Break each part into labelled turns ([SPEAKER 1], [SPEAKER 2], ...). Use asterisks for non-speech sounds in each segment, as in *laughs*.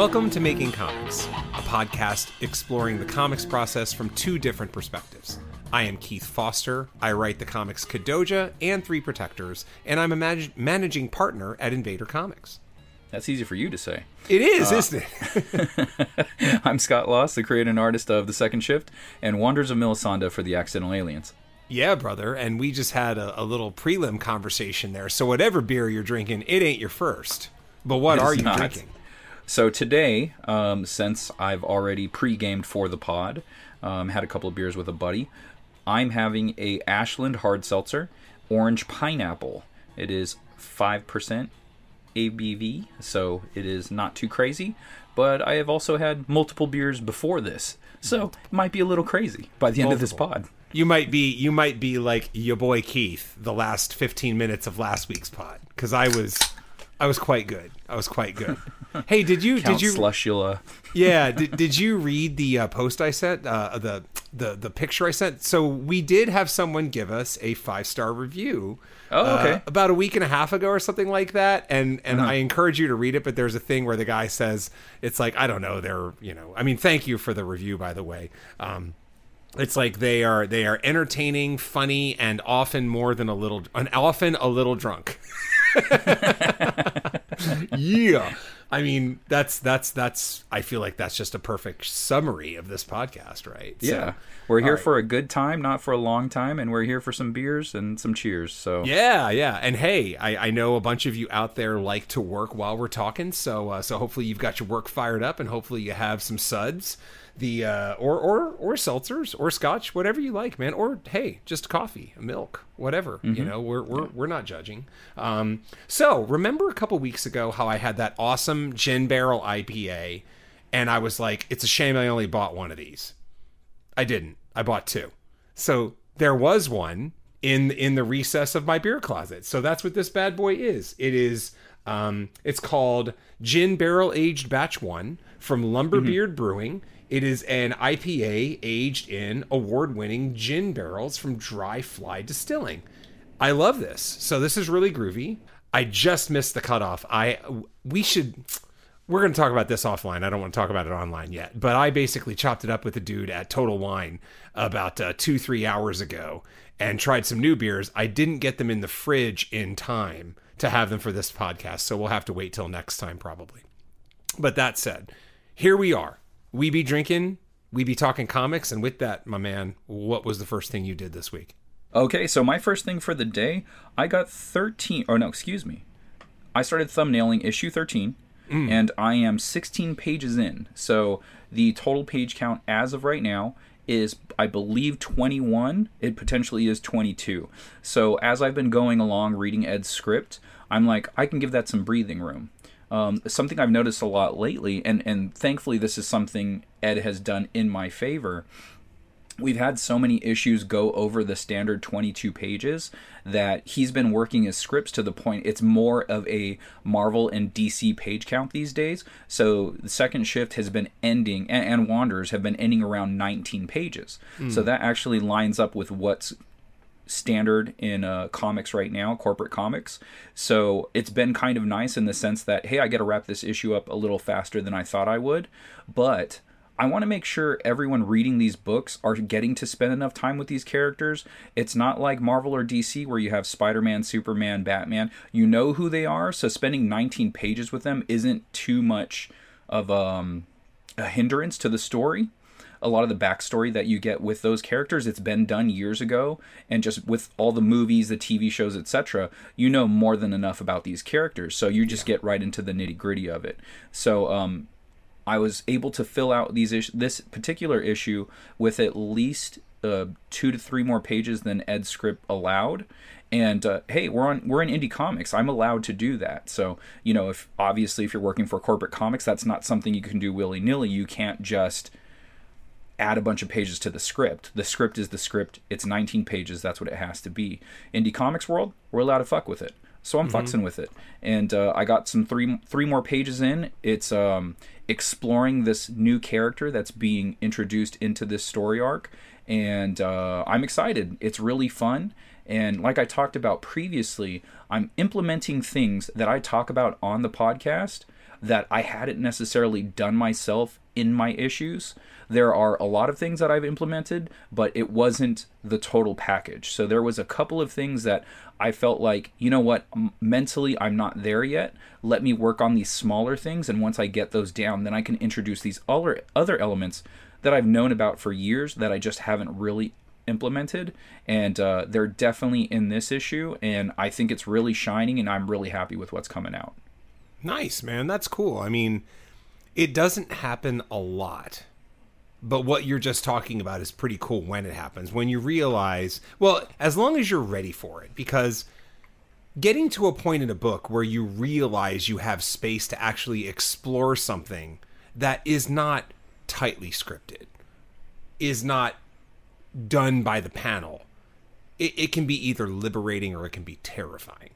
[SPEAKER 1] Welcome to Making Comics, a podcast exploring the comics process from two different perspectives. I am Keith Foster. I write the comics Kadoja and Three Protectors, and I'm a manag- managing partner at Invader Comics.
[SPEAKER 2] That's easy for you to say.
[SPEAKER 1] It is, uh, isn't it? *laughs*
[SPEAKER 2] I'm Scott Loss, the creator and artist of The Second Shift and Wanderers of Melisande for the Accidental Aliens.
[SPEAKER 1] Yeah, brother. And we just had a, a, little prelim conversation there. So whatever beer you're drinking, it ain't your first. But what are you not. drinking?
[SPEAKER 2] So today, um, since I've already pre-gamed for the pod, um, had a couple of beers with a buddy, I'm having a Ashland hard seltzer, orange pineapple. It is five percent ABV, so it is not too crazy. But I have also had multiple beers before this, so it might be a little crazy by the end of this pod.
[SPEAKER 1] You might be you might be like your boy Keith the last 15 minutes of last week's pod because I was I was quite good. I was quite good. Hey, did you
[SPEAKER 2] Count
[SPEAKER 1] did you
[SPEAKER 2] Slushula?
[SPEAKER 1] yeah, did, did you read the uh, post I sent uh, the the the picture I sent? So we did have someone give us a five star review.
[SPEAKER 2] Oh, okay. Uh,
[SPEAKER 1] about a week and a half ago or something like that, and and uh-huh. I encourage you to read it. But there's a thing where the guy says it's like I don't know. They're you know I mean thank you for the review by the way. Um, it's like they are they are entertaining, funny, and often more than a little, and often a little drunk. *laughs* *laughs* yeah. I mean, that's that's that's. I feel like that's just a perfect summary of this podcast, right?
[SPEAKER 2] Yeah, so, we're here right. for a good time, not for a long time, and we're here for some beers and some cheers. So
[SPEAKER 1] yeah, yeah. And hey, I, I know a bunch of you out there like to work while we're talking, so uh, so hopefully you've got your work fired up, and hopefully you have some suds the uh, or or or seltzers or scotch, whatever you like, man. Or hey, just coffee, milk, whatever. Mm-hmm. You know, we're we're we're not judging. Um, so remember a couple weeks ago how I had that awesome gin barrel IPA, and I was like, it's a shame I only bought one of these. I didn't. I bought two. So there was one in in the recess of my beer closet. So that's what this bad boy is. It is. Um, it's called Gin Barrel Aged Batch One from Lumberbeard mm-hmm. Brewing. It is an IPA aged in award winning gin barrels from Dry Fly Distilling. I love this. So this is really groovy. I just missed the cutoff. I we should we're going to talk about this offline. I don't want to talk about it online yet. But I basically chopped it up with a dude at Total Wine about uh, two, three hours ago and tried some new beers. I didn't get them in the fridge in time to have them for this podcast. So we'll have to wait till next time, probably. But that said, here we are we be drinking, we be talking comics, and with that, my man, what was the first thing you did this week?
[SPEAKER 2] Okay, so my first thing for the day, I got 13, or no, excuse me. I started thumbnailing issue 13, mm. and I am 16 pages in. So the total page count as of right now is, I believe, 21. It potentially is 22. So as I've been going along reading Ed's script, I'm like, I can give that some breathing room. Um, something I've noticed a lot lately, and, and thankfully this is something Ed has done in my favor. We've had so many issues go over the standard 22 pages that he's been working his scripts to the point it's more of a Marvel and DC page count these days. So the second shift has been ending, and, and Wanderers have been ending around 19 pages. Mm. So that actually lines up with what's standard in uh, comics right now, corporate comics. So it's been kind of nice in the sense that, hey, I get to wrap this issue up a little faster than I thought I would. But I want to make sure everyone reading these books are getting to spend enough time with these characters. It's not like Marvel or DC where you have Spider Man, Superman, Batman. You know who they are, so spending 19 pages with them isn't too much of um, a hindrance to the story a lot of the backstory that you get with those characters it's been done years ago and just with all the movies the tv shows etc you know more than enough about these characters so you just yeah. get right into the nitty gritty of it so um, i was able to fill out these is- this particular issue with at least uh, two to three more pages than ed's script allowed and uh, hey we're on we're in indie comics i'm allowed to do that so you know if obviously if you're working for corporate comics that's not something you can do willy-nilly you can't just add a bunch of pages to the script. The script is the script. It's 19 pages. That's what it has to be. Indie comics world, we're allowed to fuck with it. So I'm mm-hmm. fucking with it. And uh, I got some three three more pages in. It's um, exploring this new character that's being introduced into this story arc, and uh, I'm excited. It's really fun. And like I talked about previously, I'm implementing things that I talk about on the podcast that I hadn't necessarily done myself in my issues. There are a lot of things that I've implemented, but it wasn't the total package. So there was a couple of things that I felt like, you know what, mentally I'm not there yet. Let me work on these smaller things and once I get those down, then I can introduce these other other elements that I've known about for years that I just haven't really implemented and uh, they're definitely in this issue and i think it's really shining and i'm really happy with what's coming out
[SPEAKER 1] nice man that's cool i mean it doesn't happen a lot but what you're just talking about is pretty cool when it happens when you realize well as long as you're ready for it because getting to a point in a book where you realize you have space to actually explore something that is not tightly scripted is not done by the panel, it, it can be either liberating or it can be terrifying.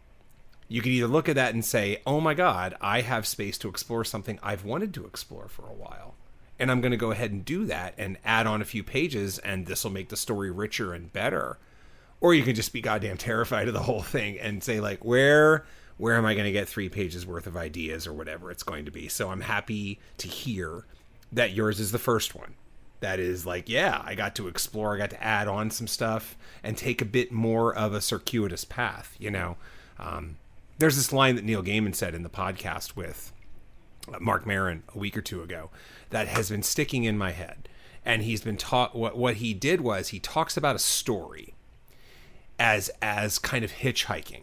[SPEAKER 1] You can either look at that and say, oh my God, I have space to explore something I've wanted to explore for a while. And I'm going to go ahead and do that and add on a few pages, and this will make the story richer and better. Or you can just be goddamn terrified of the whole thing and say, like, where where am I going to get three pages worth of ideas or whatever it's going to be? So I'm happy to hear that yours is the first one that is like, yeah, I got to explore, I got to add on some stuff and take a bit more of a circuitous path, you know. Um, there's this line that Neil Gaiman said in the podcast with Marc Maron a week or two ago that has been sticking in my head. And he's been taught what what he did was he talks about a story as as kind of hitchhiking.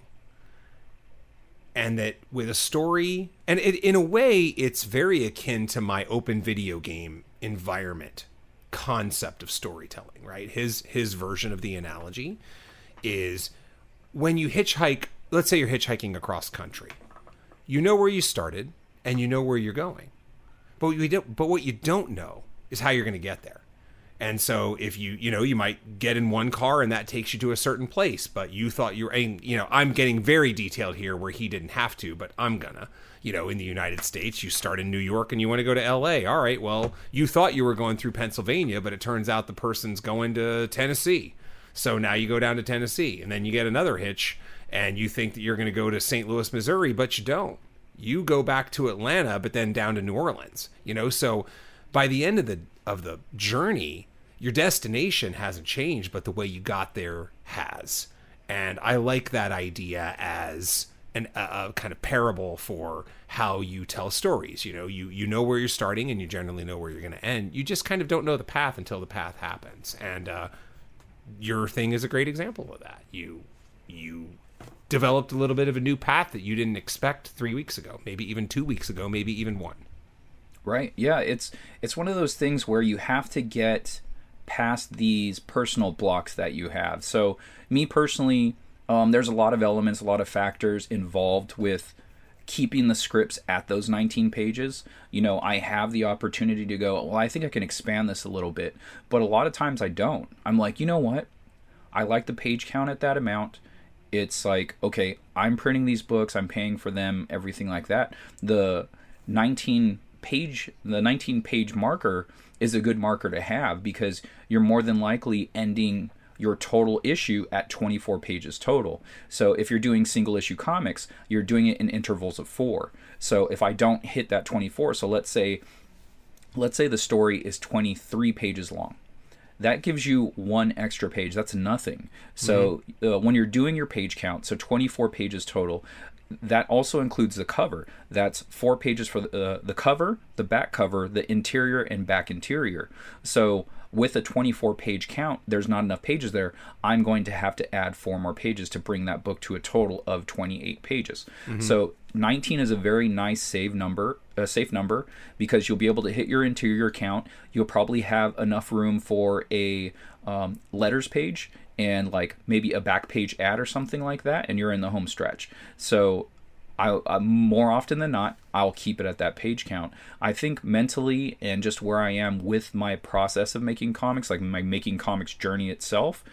[SPEAKER 1] And that with a story, and it, in a way, it's very akin to my open video game environment concept of storytelling, right? His his version of the analogy is when you hitchhike, let's say you're hitchhiking across country. You know where you started and you know where you're going. But what you don't but what you don't know is how you're going to get there. And so if you, you know, you might get in one car and that takes you to a certain place, but you thought you were, you know, I'm getting very detailed here where he didn't have to, but I'm gonna you know, in the United States, you start in New York and you want to go to LA. All right, well, you thought you were going through Pennsylvania, but it turns out the person's going to Tennessee. So now you go down to Tennessee and then you get another hitch and you think that you're going to go to St. Louis, Missouri, but you don't. You go back to Atlanta, but then down to New Orleans, you know? So by the end of the of the journey, your destination hasn't changed, but the way you got there has. And I like that idea as an, a, a, kind of parable for how you tell stories. You know, you you know where you're starting, and you generally know where you're going to end. You just kind of don't know the path until the path happens. And uh, your thing is a great example of that. You you developed a little bit of a new path that you didn't expect three weeks ago, maybe even two weeks ago, maybe even one.
[SPEAKER 2] Right. Yeah. It's it's one of those things where you have to get past these personal blocks that you have. So me personally um, there's a lot of elements, a lot of factors involved with keeping the scripts at those 19 pages. You know, I have the opportunity to go, well, I think I can expand this a little bit, but a lot of times I don't. I'm like, you know what? I like the page count at that amount. It's like, okay, I'm printing these books, I'm paying for them, everything like that. The 19 page the 19 page marker is a good marker to have because you're more than likely ending your total issue at 24 pages total. So if you're doing single issue comics, you're doing it in intervals of 4. So if I don't hit that 24, so let's say let's say the story is 23 pages long. That gives you one extra page. That's nothing. So mm-hmm. uh, when you're doing your page count, so 24 pages total, that also includes the cover. That's four pages for the, uh, the cover, the back cover, the interior, and back interior. So with a 24 page count, there's not enough pages there. I'm going to have to add four more pages to bring that book to a total of 28 pages. Mm-hmm. So 19 is a very nice save number, a safe number because you'll be able to hit your interior count. You'll probably have enough room for a um, letters page and like maybe a back page ad or something like that, and you're in the home stretch. So I, I, more often than not, I'll keep it at that page count. I think mentally and just where I am with my process of making comics, like my making comics journey itself,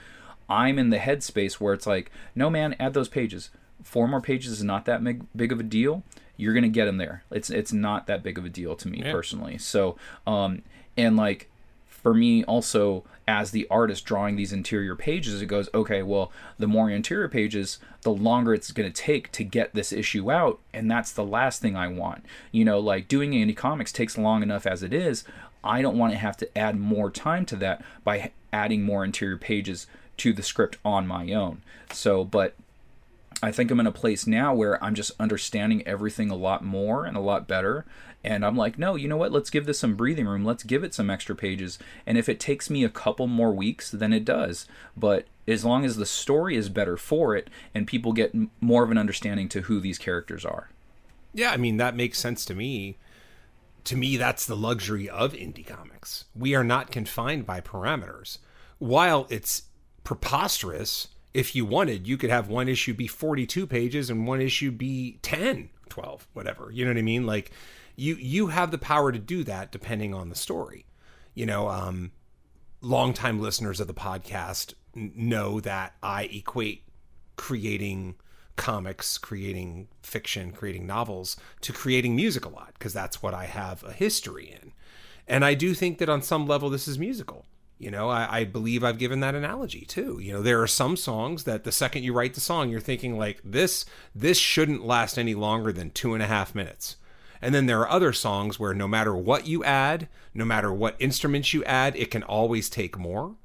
[SPEAKER 2] I'm in the headspace where it's like, no man, add those pages. Four more pages is not that big, big of a deal. You're gonna get them there. It's it's not that big of a deal to me yeah. personally. So, um, and like for me also as the artist drawing these interior pages it goes okay well the more interior pages the longer it's going to take to get this issue out and that's the last thing i want. You know like doing indie comics takes long enough as it is. I don't want to have to add more time to that by adding more interior pages to the script on my own. So but I think I'm in a place now where I'm just understanding everything a lot more and a lot better. And I'm like, no, you know what? Let's give this some breathing room. Let's give it some extra pages. And if it takes me a couple more weeks, then it does. But as long as the story is better for it and people get more of an understanding to who these characters are.
[SPEAKER 1] Yeah, I mean, that makes sense to me. To me, that's the luxury of indie comics. We are not confined by parameters. While it's preposterous if you wanted, you could have one issue be 42 pages and one issue be 10, 12, whatever. You know what I mean? Like you you have the power to do that depending on the story. You know, um longtime listeners of the podcast know that I equate creating comics, creating fiction, creating novels to creating music a lot because that's what I have a history in. And I do think that on some level this is musical. You know, I, I, believe I've given that analogy too. You know, there are some songs that the second you write the song, you're thinking like this this shouldn't last any longer than two and a half minutes. And then there are other songs where no matter what you add, no matter what instruments you add, it can always take more.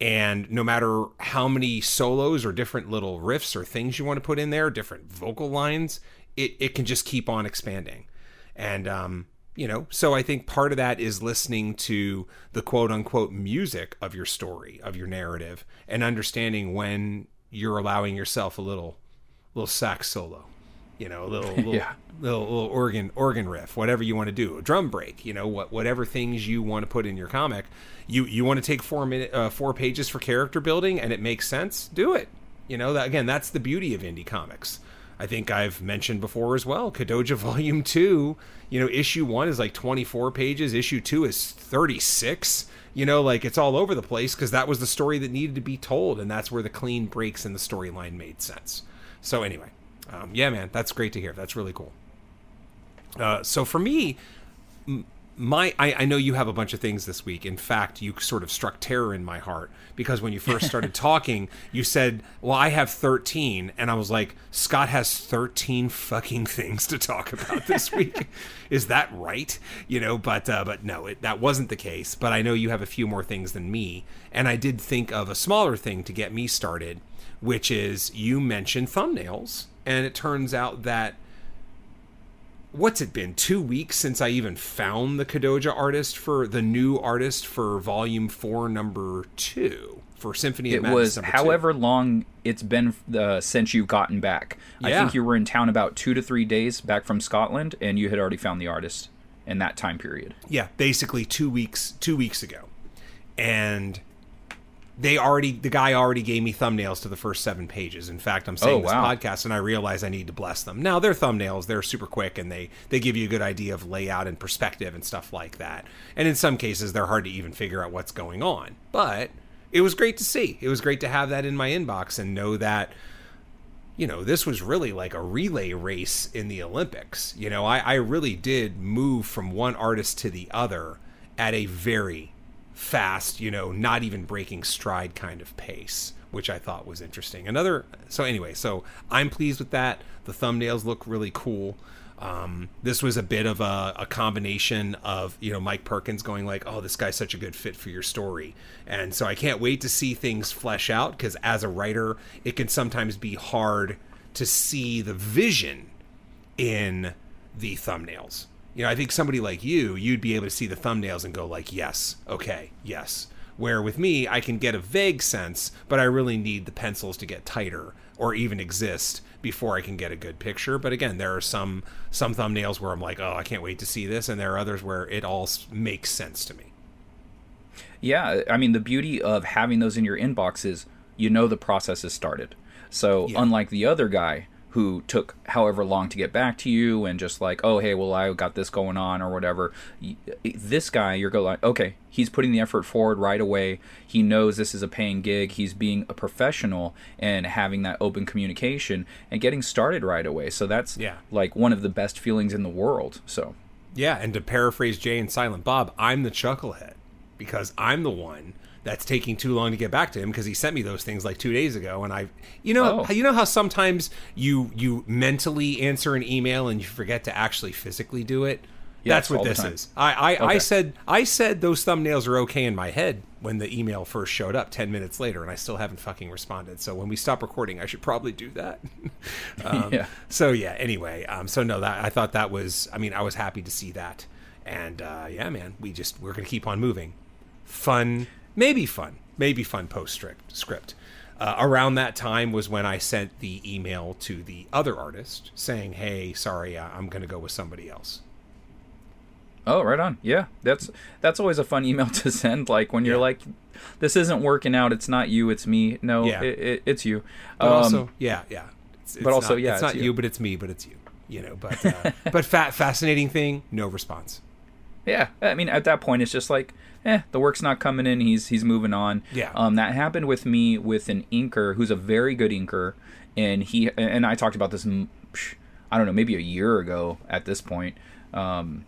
[SPEAKER 1] And no matter how many solos or different little riffs or things you want to put in there, different vocal lines, it, it can just keep on expanding. And um, you know so i think part of that is listening to the quote unquote music of your story of your narrative and understanding when you're allowing yourself a little little sax solo you know a little *laughs* little, yeah. little, little organ organ riff whatever you want to do a drum break you know what whatever things you want to put in your comic you you want to take four minute uh, four pages for character building and it makes sense do it you know that again that's the beauty of indie comics I think I've mentioned before as well. Kadoja *laughs* Volume 2, you know, issue 1 is like 24 pages, issue 2 is 36. You know, like it's all over the place because that was the story that needed to be told, and that's where the clean breaks in the storyline made sense. So, anyway, um, yeah, man, that's great to hear. That's really cool. Uh, so, for me, my I, I, know you have a bunch of things this week. In fact, you sort of struck terror in my heart because when you first *laughs* started talking, you said, "Well, I have 13." And I was like, "Scott has 13 fucking *laughs* things to talk about this *laughs* week." Is that right? You know, but uh, but no, it, that wasn't the case. But I know you have a few more things than me, and I did think of a smaller thing to get me started, which is you mentioned thumbnails, and it turns out that what's it been two weeks since i even found the kadoja artist for the new artist for volume four number two for symphony
[SPEAKER 2] it was however two. long it's been uh, since you've gotten back yeah. i think you were in town about two to three days back from scotland and you had already found the artist in that time period
[SPEAKER 1] yeah basically two weeks two weeks ago and they already the guy already gave me thumbnails to the first seven pages. In fact, I'm saying oh, wow. this podcast and I realize I need to bless them. Now they're thumbnails, they're super quick and they they give you a good idea of layout and perspective and stuff like that. And in some cases they're hard to even figure out what's going on. But it was great to see. It was great to have that in my inbox and know that you know, this was really like a relay race in the Olympics. You know, I, I really did move from one artist to the other at a very fast, you know, not even breaking stride kind of pace, which I thought was interesting. Another, so anyway, so I'm pleased with that. The thumbnails look really cool. Um, this was a bit of a, a, combination of you know Mike Perkins going like, "Oh, this guy's such a good fit for your story," and so I can't wait to see things flesh out because as a writer, it can sometimes be hard to see the vision in the thumbnails you know, I think somebody like you, you'd be able to see the thumbnails and go like, yes, okay, yes. Where with me, I can get a vague sense, but I really need the pencils to get tighter or even exist before I can get a good picture. But again, there are some some thumbnails where I'm like, oh, I can't wait to see this, and there are others where it all makes sense to me.
[SPEAKER 2] Yeah, I mean, the beauty of having those in your inbox is you know the process has started. So yeah. unlike the other guy who took however long to get back to you and just like oh hey well i got this going on or whatever. This guy you're going like okay he's putting the effort forward right away. He knows this is a paying gig. He's being a professional and having that open communication and getting started right away. So that's yeah. like one of the best feelings in the world so.
[SPEAKER 1] Yeah and to paraphrase jay and silent bob i'm the chucklehead because I'm the one that's taking too long to get back to him because he sent me those things like two days ago and I you know
[SPEAKER 2] Oh.
[SPEAKER 1] you know how sometimes you you mentally answer an email and you forget to actually physically do it? That's what this is. I I, I said I said those thumbnails are okay in my head when the email first showed up 10 minutes later and I still haven't fucking responded. So when we stop recording I should probably do that. *laughs* Um,
[SPEAKER 2] Yeah.
[SPEAKER 1] so yeah anyway um so no that I thought that was I mean I was happy to see that. And uh yeah man we just we're gonna keep on moving. Fun, maybe fun, maybe fun postscript script. Uh, around that time was when I sent the email to the other artist saying, "Hey, sorry, uh, I'm going to go with somebody else."
[SPEAKER 2] Oh, right on. Yeah, that's that's always a fun email *laughs* to send. Like when you're
[SPEAKER 1] Yeah.
[SPEAKER 2] like, "This isn't working out. It's not you. It's me." No,
[SPEAKER 1] Yeah.
[SPEAKER 2] it, it, it's you.
[SPEAKER 1] But
[SPEAKER 2] Um,
[SPEAKER 1] also, yeah, yeah. It's, it's
[SPEAKER 2] but also,
[SPEAKER 1] not,
[SPEAKER 2] yeah,
[SPEAKER 1] it's,
[SPEAKER 2] it's
[SPEAKER 1] not
[SPEAKER 2] you.
[SPEAKER 1] you. but it's me, but it's you. You know, but uh, but fa- fascinating thing, no response.
[SPEAKER 2] Yeah, I mean, at that point, it's just like, eh, the work's not coming in. He's he's moving on.
[SPEAKER 1] Yeah.
[SPEAKER 2] Um, that happened with me with an inker who's a very good inker, and he and I talked about this. I don't know, maybe a year ago at this point. Um,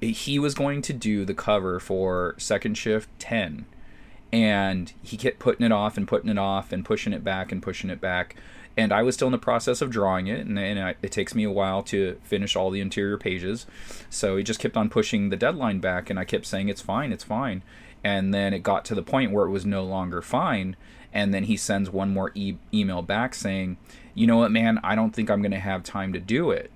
[SPEAKER 2] he was going to do the cover for Second Shift Ten, and he kept putting it off and putting it off and pushing it back and pushing it back. And I was still in the process of drawing it, and, and I, it takes me a while to finish all the interior pages. So he just kept on pushing the deadline back, and I kept saying, It's fine, it's fine. And then it got to the point where it was no longer fine. And then he sends one more e- email back saying, You know what, man, I don't think I'm going to have time to do it.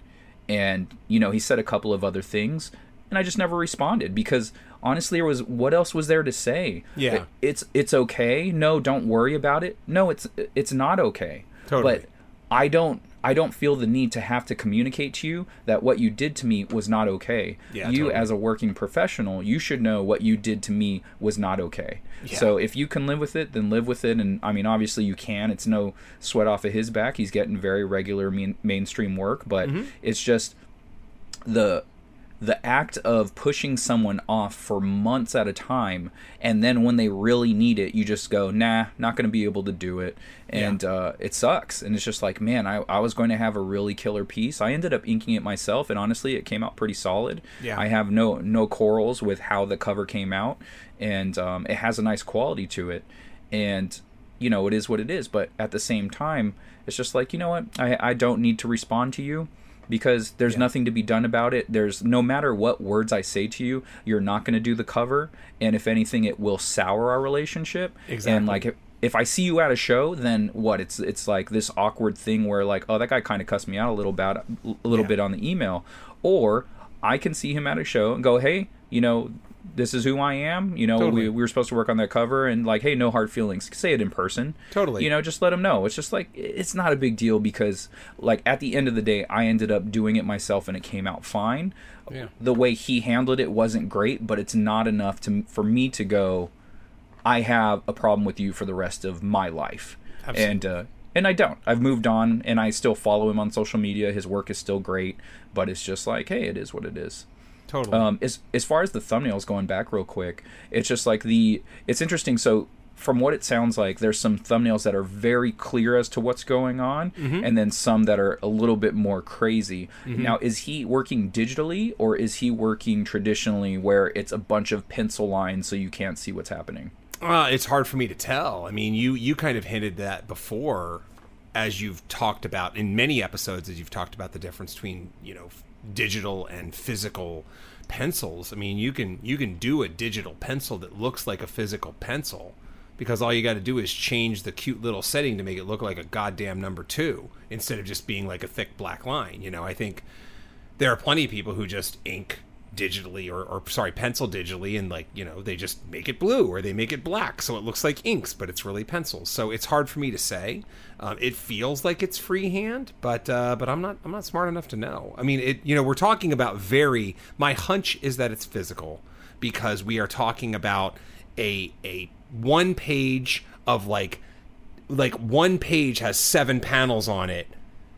[SPEAKER 2] And, you know, he said a couple of other things, and I just never responded because honestly, there was what else was there to say?
[SPEAKER 1] Yeah.
[SPEAKER 2] It- it's it's okay. No, don't worry about it. No, it's it's not okay.
[SPEAKER 1] Totally.
[SPEAKER 2] But I don't I don't feel the need to have to communicate to you that what you did to me was not okay.
[SPEAKER 1] Yeah,
[SPEAKER 2] you
[SPEAKER 1] totally.
[SPEAKER 2] as a working professional, you should know what you did to me was not okay.
[SPEAKER 1] Yeah.
[SPEAKER 2] So if you can live with it, then live with it. And I mean, obviously you can. It's no sweat off of his back. He's getting very regular main, mainstream work, but
[SPEAKER 1] Mm-hmm.
[SPEAKER 2] it's just the the act of pushing someone off for months at a time and then when they really need it you just go nah not going to be able to do it. And uh, it sucks. And it's just like man I, I was going to have a really killer piece. I ended up inking it myself and honestly it came out pretty solid.
[SPEAKER 1] Yeah.
[SPEAKER 2] i have no no quarrels with how the cover came out and um, it has a nice quality to it. And you know it is what it is. But at the same time it's just like you know what? I, I don't need to respond to you because there's
[SPEAKER 1] Yeah.
[SPEAKER 2] nothing to be done about it there's no matter what words i say to you you're not going to do the cover and if anything it will sour our relationship
[SPEAKER 1] Exactly.
[SPEAKER 2] and like if, i see you at a show then what it's it's like this awkward thing where like oh that guy kind of cussed me out a little bit a little
[SPEAKER 1] Yeah.
[SPEAKER 2] bit on the email or i can see him at a show and go hey you know this is who I am. You know,
[SPEAKER 1] Totally.
[SPEAKER 2] we, we were supposed to work on that cover, and like, hey, no hard feelings. Say it in person.
[SPEAKER 1] Totally.
[SPEAKER 2] You know, just let them know. It's just like it's not a big deal because, like, at the end of the day, I ended up doing it myself, and it came out fine.
[SPEAKER 1] Yeah.
[SPEAKER 2] The way he handled it wasn't great, but it's not enough to for me to go. I have a problem with you for the rest of my life,
[SPEAKER 1] Absolutely.
[SPEAKER 2] and uh, and I don't. I've moved on, and I still follow him on social media. His work is still great, but it's just like, hey, it is what it is.
[SPEAKER 1] Totally.
[SPEAKER 2] Um, as as far as the thumbnails going back real quick, it's just like the it's interesting. So from what it sounds like, there's some thumbnails that are very clear as to what's going on, and then some that are a little bit more crazy. Now, is he working digitally or is he working traditionally, where it's a bunch of pencil lines so you can't see what's happening?
[SPEAKER 1] Uh, it's hard for me to tell. I mean, you you kind of hinted that before, as you've talked about in many episodes, as you've talked about the difference between you know digital and physical pencils. I mean, you can you can do a digital pencil that looks like a physical pencil because all you got to do is change the cute little setting to make it look like a goddamn number two instead of just being like a thick black line. You know, I think there are plenty of people who just ink digitally or, or sorry pencil digitally and like you know they just make it blue or they make it black so it looks like inks but it's really pencils. So it's hard for me to say. Um, it feels like it's freehand but uh, but i'm not i'm not smart enough to know. I mean it you know we're talking about very my hunch is that it's physical because we are talking about a a one page of like like one page has seven panels on it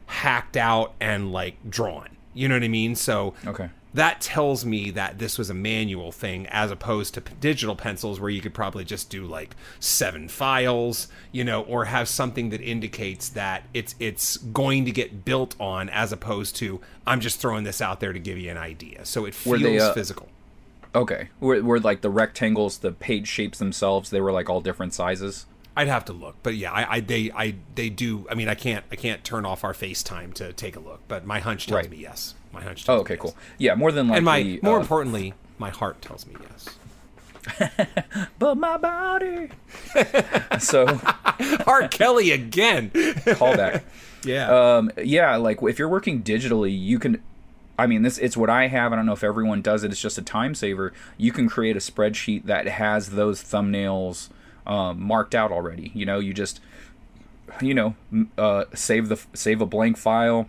[SPEAKER 1] hacked out and like drawn. You know what i mean? So
[SPEAKER 2] Okay.
[SPEAKER 1] That tells me that this was a manual thing as opposed to p- digital pencils where you could probably just do like seven files you know or have something that indicates that it's it's going to get built on as opposed to i'm just throwing this out there to give you an idea so it feels
[SPEAKER 2] they, uh,
[SPEAKER 1] physical
[SPEAKER 2] Okay, where, where like the rectangles, the page shapes themselves, they were like all different sizes.
[SPEAKER 1] I'd have to look, but yeah, I, I they I they do. I mean, I can't I can't turn off our FaceTime to take a look, but my hunch tells
[SPEAKER 2] Right.
[SPEAKER 1] me yes. My hunch. Tells
[SPEAKER 2] Oh, okay,
[SPEAKER 1] me
[SPEAKER 2] cool.
[SPEAKER 1] yes.
[SPEAKER 2] Yeah, more than like
[SPEAKER 1] And my more
[SPEAKER 2] uh,
[SPEAKER 1] importantly, my heart tells me yes. *laughs*
[SPEAKER 2] but my body. *laughs* so *laughs*
[SPEAKER 1] R. Kelly again.
[SPEAKER 2] callback.
[SPEAKER 1] yeah.
[SPEAKER 2] Um, yeah, like if you're working digitally, you can. I mean, this it's what I have. I don't know if everyone does it. It's just a time saver. You can create a spreadsheet that has those thumbnails um, marked out already. You know, you just you know uh, save the save a blank file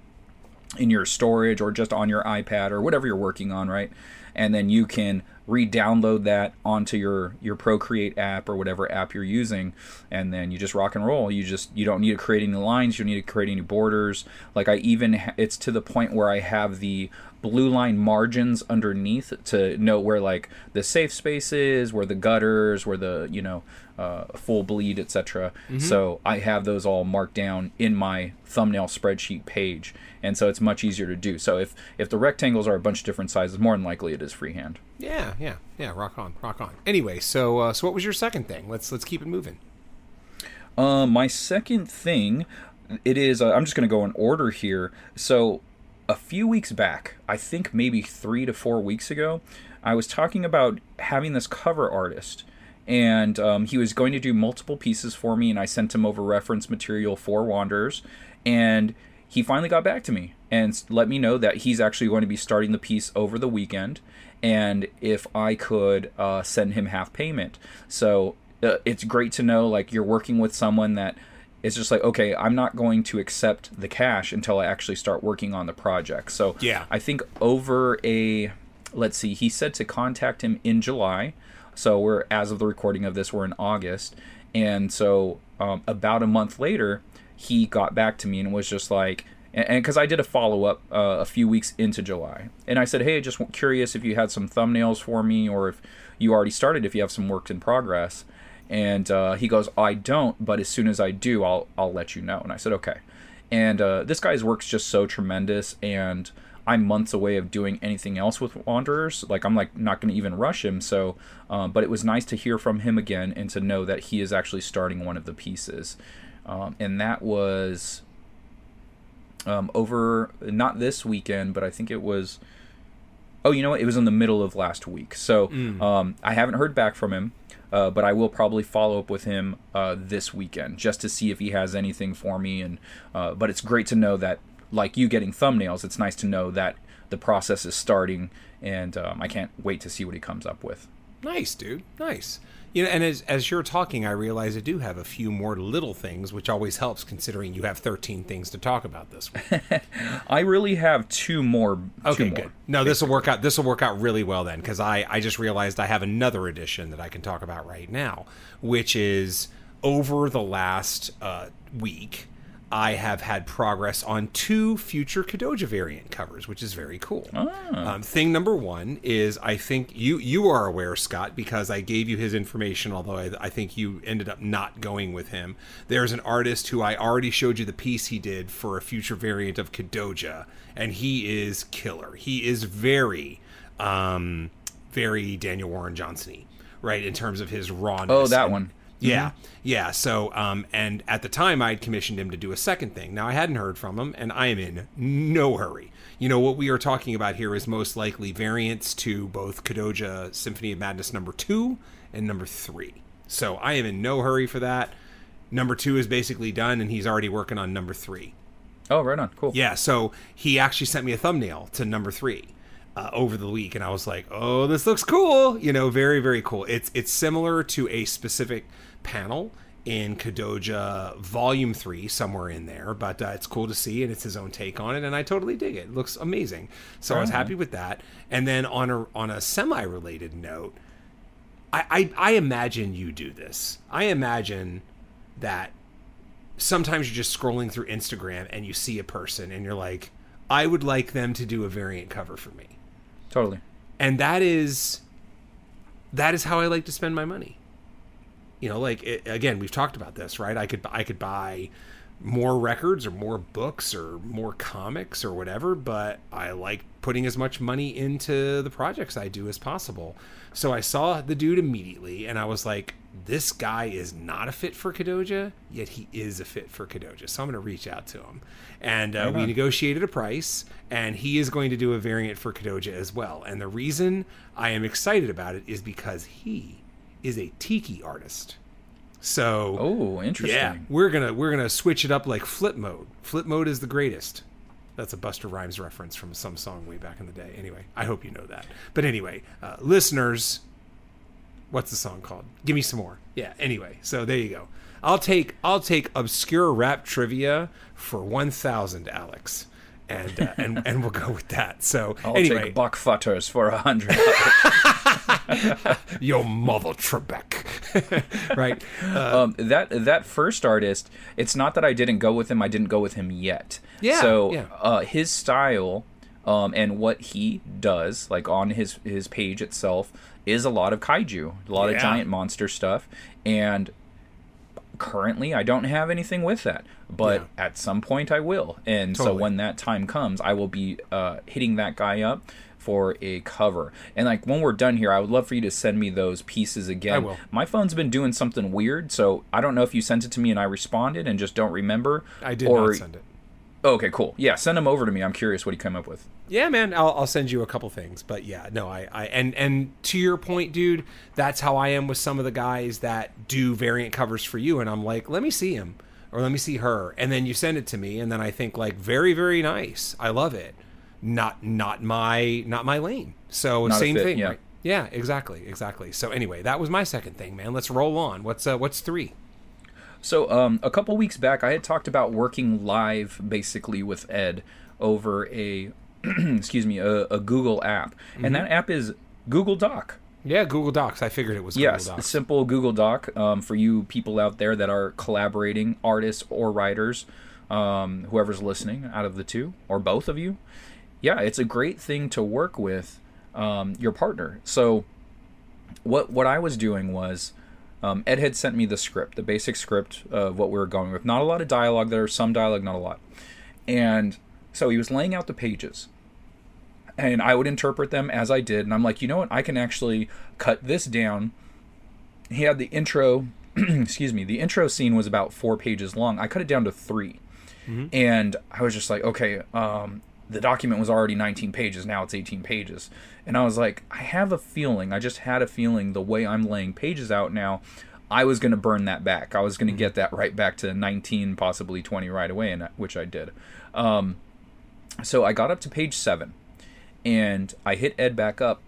[SPEAKER 2] in your storage or just on your iPad or whatever you're working on, right? And then you can re-download that onto your your Procreate app or whatever app you're using, and then you just rock and roll. You just you don't need to create any lines, you don't need to create any borders. Like I even it's to the point where I have the blue line margins underneath to know where like the safe space is, where the gutters, where the you know uh, full bleed, etc. So I have those all marked down in my thumbnail spreadsheet page, and so it's much easier to do. So if if the rectangles are a bunch of different sizes, more than likely it is freehand.
[SPEAKER 1] yeah, yeah, yeah. Rock on, rock on. Anyway, so uh, so what was your second thing? Let's let's keep it moving.
[SPEAKER 2] Uh, my second thing, it is. Uh, I'm just going to go in order here. So, a few weeks back, I think maybe three to four weeks ago, I was talking about having this cover artist, and um, he was going to do multiple pieces for me, and I sent him over reference material for Wanderers, and he finally got back to me and let me know that he's actually going to be starting the piece over the weekend, and if I could uh, send him half payment. So uh, it's great to know like you're working with someone that is just like okay i'm not going to accept the cash until i actually start working on the project so
[SPEAKER 1] Yeah.
[SPEAKER 2] i think over a let's see he said to contact him in july so we're as of the recording of this we're in august and so um, about a month later he got back to me and was just like and because I did a follow up uh, a few weeks into July, and I said, "Hey, just curious if you had some thumbnails for me, or if you already started, if you have some work in progress." And uh, he goes, "I don't, but as soon as I do, I'll I'll let you know." And I said, "Okay." And uh, this guy's work's just so tremendous, and I'm months away of doing anything else with Wanderers. Like I'm like not going to even rush him. So, um, but it was nice to hear from him again and to know that he is actually starting one of the pieces, um, and that was um, over not this weekend, but I think it was. Oh, you know what? It was in the middle of last week. So um, I haven't heard back from him, uh, but I will probably follow up with him uh, this weekend just to see if he has anything for me. And uh, but it's great to know that, like you getting thumbnails, it's nice to know that the process is starting, and um, I can't wait to see what he comes up with.
[SPEAKER 1] Nice, dude. Nice. You know, and as as you're talking, I realize I do have a few more little things, which always helps considering you have 13 things to talk about this week. *laughs*
[SPEAKER 2] I really have two more.
[SPEAKER 1] Okay,
[SPEAKER 2] two more.
[SPEAKER 1] good. No, this will work out. This will work out really well then, because I I just realized I have another edition that I can talk about right now, which is over the last uh, week. I have had progress on two future Kadoja variant covers, which is very cool. Um, thing number one is I think you you are aware, Scott, because I gave you his information. Although I, I think you ended up not going with him. There's an artist who I already showed you the piece he did for a future variant of Kadoja, and he is killer. He is very, um, very Daniel Warren Johnson-y, right in terms of his rawness.
[SPEAKER 2] Oh, that
[SPEAKER 1] and-
[SPEAKER 2] one.
[SPEAKER 1] Yeah, yeah. So, um, and at the time, I had commissioned him to do a second thing. Now, I hadn't heard from him, and I am in no hurry. You know, what we are talking about here is most likely variants to both Kadoja Symphony of Madness number two and number three. So, I am in no hurry for that. Number two is basically done, and he's already working on number three.
[SPEAKER 2] Oh, right on. Cool.
[SPEAKER 1] Yeah, so he actually sent me a thumbnail to number three uh, over the week, and I was like, "Oh, this looks cool!" You know, very very cool. It's it's similar to a specific panel in Kadoja Volume Three, somewhere in there, but uh, it's cool to see, and it's his own take on it, and I totally dig it. It looks amazing. So I was happy with that. And then on a on a semi related note, I, I I imagine you do this. I imagine that sometimes you're just scrolling through Instagram and you see a person and you're like, I would like them to do a variant cover for me.
[SPEAKER 2] Totally.
[SPEAKER 1] And that is that is how I like to spend my money. You know, like it, again, we've talked about this, right? I could I could buy more records or more books or more comics or whatever, but I like putting as much money into the projects I do as possible. So I saw the dude immediately, and I was like, this guy is not a fit for Kadoja, yet he is a fit for Kadoja. So I'm going to reach out to him. And uh, we negotiated a price, and he is going to do a variant for Kadoja as well. And the reason I am excited about it is because he is a tiki artist. So
[SPEAKER 2] Oh, interesting.
[SPEAKER 1] yeah, we're gonna we're gonna switch it up like flip mode. Flip mode is the greatest. That's a Busta Rhymes reference from some song way back in the day. Anyway, I hope you know that. But anyway, uh, listeners, what's the song called? Give me some more. Yeah. Anyway, so there you go. I'll take I'll take obscure rap trivia for one thousand, Alex, and uh, and and we'll go with that. So *laughs*
[SPEAKER 2] I'll
[SPEAKER 1] anyway,
[SPEAKER 2] take buck futters for a hundred. *laughs* *laughs*
[SPEAKER 1] yo mother Trebek, *laughs* right?
[SPEAKER 2] um, that that first artist, it's not that I didn't go with him. I didn't go with him yet.
[SPEAKER 1] Yeah,
[SPEAKER 2] So
[SPEAKER 1] yeah.
[SPEAKER 2] Uh, his style um, and what he does, like on his his page itself, is a lot of kaiju, a lot
[SPEAKER 1] Yeah.
[SPEAKER 2] of giant monster stuff, and currently I don't have anything with that, but
[SPEAKER 1] Yeah.
[SPEAKER 2] at some point I will. And so when that time comes, I will be uh, hitting that guy up for a cover. And like when we're done here, I would love for you to send me those pieces again.
[SPEAKER 1] I will.
[SPEAKER 2] My phone's been doing something weird, so I don't know if you sent it to me and I responded and just don't remember.
[SPEAKER 1] I did
[SPEAKER 2] or,
[SPEAKER 1] not send it.
[SPEAKER 2] Okay, cool. Yeah, send them over to me. I'm curious what he came up with.
[SPEAKER 1] Yeah, man, I'll, I'll send you a couple things, but yeah, no, I, I, and and to your point, dude, that's how I am with some of the guys that do variant covers for you, and I'm like, let me see him or let me see her, and then you send it to me, and then I think like, very, very nice, I love it, not not my not my lane, so
[SPEAKER 2] Not
[SPEAKER 1] same
[SPEAKER 2] fit,
[SPEAKER 1] thing,
[SPEAKER 2] yeah.
[SPEAKER 1] right? Yeah, exactly, exactly. So anyway, that was my second thing, man. Let's roll on. What's uh, what's three?
[SPEAKER 2] So, um, a couple weeks back, I had talked about working live basically with Ed over a, *clears throat* excuse me, a, a Google app, and that app is Google Doc.
[SPEAKER 1] Yeah, Google Docs. I figured it was
[SPEAKER 2] Yes,
[SPEAKER 1] Google
[SPEAKER 2] a
[SPEAKER 1] Docs.
[SPEAKER 2] simple Google Doc um, for you people out there that are collaborating, artists or writers, um, whoever's listening out of the two or both of you. Yeah, it's a great thing to work with um, your partner. So, what what I was doing was. Um, Ed had sent me the script, the basic script of what we were going with. Not a lot of dialogue. There was some dialogue, not a lot. And so he was laying out the pages and I would interpret them as I did. And I'm like, you know what? I can actually cut this down. He had the intro, *clears throat* excuse me, the intro scene was about four pages long. I cut it down to 3 And I was just like, okay, um, the document was already 19 pages. Now it's 18 pages. And I was like, I have a feeling, I just had a feeling the way I'm laying pages out now, I was going to burn that back. I was going to get that right back to 19, possibly 20 right away, and which I did. Um, so I got up to page seven and I hit Ed back up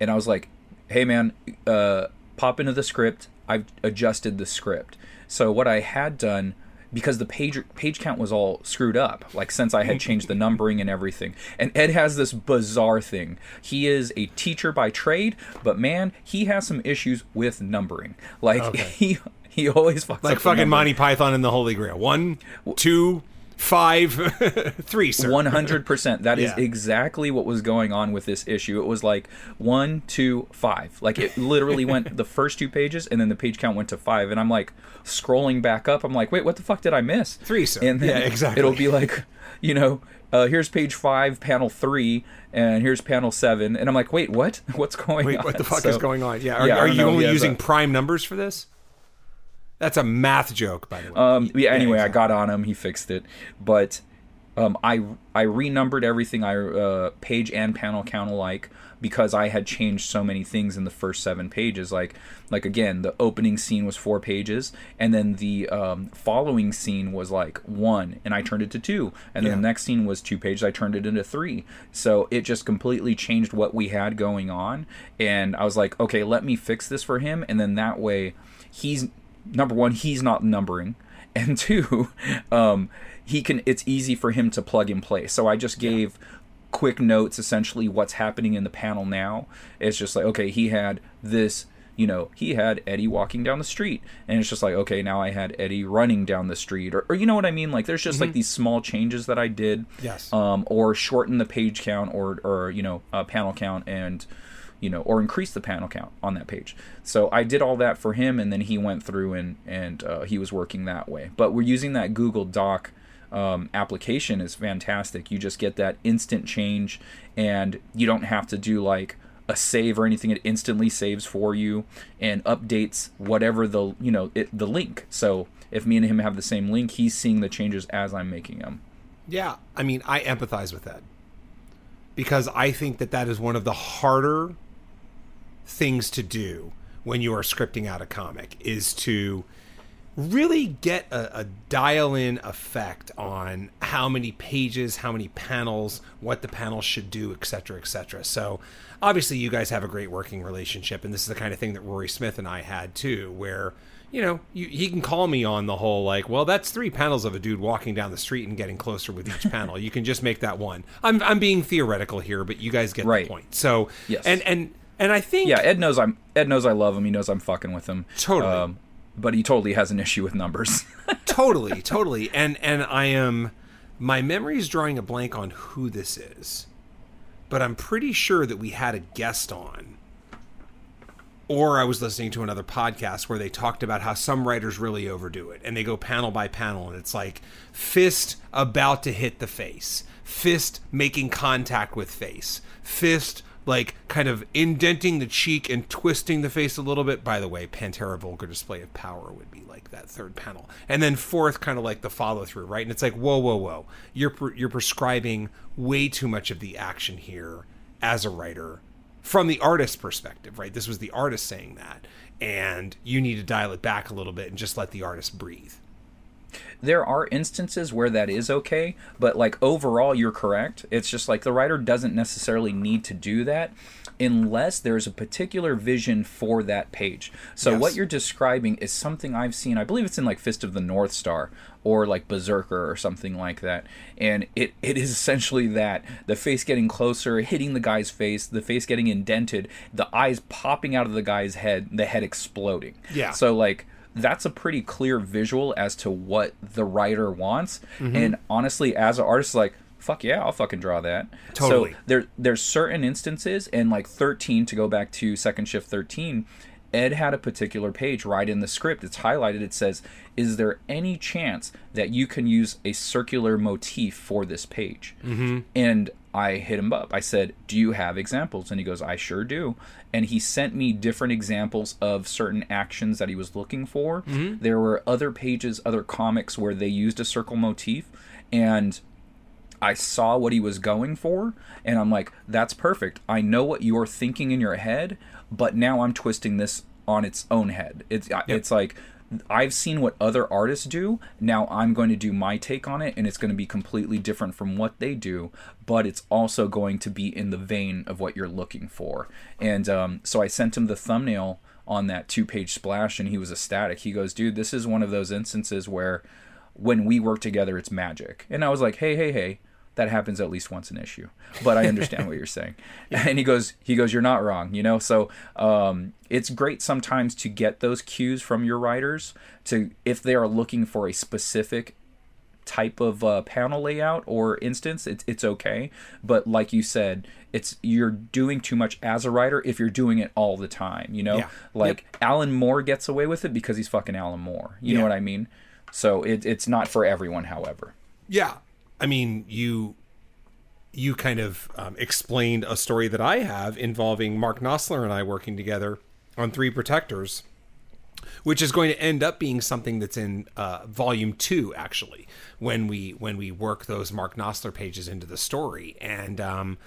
[SPEAKER 2] and I was like, hey man, uh, pop into the script. I've adjusted the script. So what I had done because the page page count was all screwed up like since I had changed the numbering and everything. And Ed has this bizarre thing. He is a teacher by trade, but man, he has some issues with numbering. Like
[SPEAKER 1] Okay. *laughs*
[SPEAKER 2] he he always fucks
[SPEAKER 1] like fucking. Monty Python and the Holy Grail. One, two, five, *laughs* three, sir.
[SPEAKER 2] One hundred percent. That is
[SPEAKER 1] Yeah.
[SPEAKER 2] exactly what was going on with this issue. It was like one, two, five. Like it literally *laughs* went the first two pages, and then the page count went to five. And I'm like scrolling back up. I'm like, wait, what the fuck did I miss?
[SPEAKER 1] Three, sir.
[SPEAKER 2] And then
[SPEAKER 1] Yeah, exactly.
[SPEAKER 2] It'll be like, you know, uh, here's page five, panel three, and here's panel seven. And I'm like, wait, what? *laughs* What's going
[SPEAKER 1] Wait,
[SPEAKER 2] on?
[SPEAKER 1] what the fuck
[SPEAKER 2] So-
[SPEAKER 1] is going on? Yeah, are,
[SPEAKER 2] Yeah,
[SPEAKER 1] are you
[SPEAKER 2] know.
[SPEAKER 1] only
[SPEAKER 2] has
[SPEAKER 1] using prime numbers for this? That's a math joke, by the way.
[SPEAKER 2] Um, yeah. Anyway, I
[SPEAKER 1] exactly.
[SPEAKER 2] got on him. He fixed it, but um, I I renumbered everything. I uh, page and panel count alike because I had changed so many things in the first seven pages. Like like again, the opening scene was four pages, and then the um, following scene was like one, and I turned it to two, and then
[SPEAKER 1] Yeah.
[SPEAKER 2] the next scene was two pages. I turned it into three. So it just completely changed what we had going on, and I was like, okay, let me fix this for him, and then that way, he's number one, he's not numbering, *laughs* and two, um, he can. It's easy for him to plug and play. So I just gave quick notes, essentially what's happening in the panel now. It's just like okay, he had this. You know, he had Eddie walking down the street, and it's just like okay, now I had Eddie running down the street, or, or you know what I mean? Like there's just like these small changes that I did,
[SPEAKER 1] Yes.
[SPEAKER 2] um, or shorten the page count, or or you know, uh, panel count, and you know, or increase the panel count on that page. So I did all that for him, and then he went through and and uh, he was working that way. But we're using that Google Doc um, application is fantastic. You just get that instant change, and you don't have to do like a save or anything. It instantly saves for you and updates whatever the you know it, the link. So if me and him have the same link, he's seeing the changes as I'm making them.
[SPEAKER 1] Yeah, I mean, I empathize with that because I think that that is one of the harder things to do when you are scripting out a comic is to really get a, a dial-in effect on how many pages, how many panels, what the panels should do, etc., etc. So, obviously, you guys have a great working relationship, and this is the kind of thing that Rory Smith and I had too, where you know, you, he can call me on the whole like, well, that's three panels of a dude walking down the street and getting closer with each panel. You can just make that one. I'm I'm being theoretical here, but you guys get
[SPEAKER 2] Right.
[SPEAKER 1] the point. So,
[SPEAKER 2] Yes.
[SPEAKER 1] and and and I think
[SPEAKER 2] Yeah, Ed knows I'm Ed knows I love him. He knows I'm fucking with him.
[SPEAKER 1] Totally.
[SPEAKER 2] Um, but he totally has an issue with numbers. *laughs*
[SPEAKER 1] totally, totally. And and I am my memory is drawing a blank on who this is. But I'm pretty sure that we had a guest on. Or I was listening to another podcast where they talked about how some writers really overdo it and they go panel by panel and it's like fist about to hit the face, fist making contact with face, fist like kind of indenting the cheek and twisting the face a little bit. By the way, Pantera Vulgar Display of Power would be like that third panel, and then fourth, kind of like the follow through, right? And it's like, whoa, whoa, whoa, you're pre- you're prescribing way too much of the action here as a writer from the artist's perspective, right? This was the artist saying that, and you need to dial it back a little bit and just let the artist breathe.
[SPEAKER 2] There are instances where that is okay, but like overall, you're correct. It's just like the writer doesn't necessarily need to do that unless there's a particular vision for that page. So
[SPEAKER 1] Yes.
[SPEAKER 2] what you're describing is something I've seen. I believe it's in like Fist of the North Star or like Berserker or something like that. And it, it is essentially that the face getting closer, hitting the guy's face, the face getting indented, the eyes popping out of the guy's head, the head exploding.
[SPEAKER 1] Yeah.
[SPEAKER 2] So like that's a pretty clear visual as to what the writer wants. Mm-hmm. And honestly, as an artist, like fuck yeah, I'll fucking draw that.
[SPEAKER 1] Totally.
[SPEAKER 2] So there there's certain instances, and like 13 to go back to second shift 13. Ed had a particular page right in the script. It's highlighted. It says, "Is there any chance that you can use a circular motif for this page?" Mm-hmm. And I hit him up. I said, "Do you have examples?" And he goes, "I sure do." And he sent me different examples of certain actions that he was looking for. There were other pages, other comics where they used a circle motif, and I saw what he was going for, and I'm like, that's perfect. I know what you're thinking in your head, but now I'm twisting this on its own head. It's it's like I've seen what other artists do. Now I'm going to do my take on it, and it's going to be completely different from what they do. But it's also going to be in the vein of what you're looking for. And um, so I sent him the thumbnail on that two-page splash, and he was ecstatic. He goes, "Dude, this is one of those instances where." when we work together, it's magic. And I was like, hey, hey, hey, that happens at least once an issue. But I understand what you're saying. *laughs* *laughs* And he goes, he goes, you're not wrong, you know. So um, it's great sometimes to get those cues from your writers to if they are looking for a specific type of uh, panel layout or instance it's, it's okay but like you said it's you're doing too much as a writer if you're doing it all the time you know
[SPEAKER 1] Yeah.
[SPEAKER 2] like alan moore gets away with it because he's fucking alan moore you
[SPEAKER 1] Yeah.
[SPEAKER 2] know what i mean so it, it's not for everyone however
[SPEAKER 1] Yeah, I mean, you you kind of um, explained a story that I have involving Mark Nosler and I working together on Three Protectors, which is going to end up being something that's in uh, volume two, actually, when we when we work those Mark Nosler pages into the story. And um,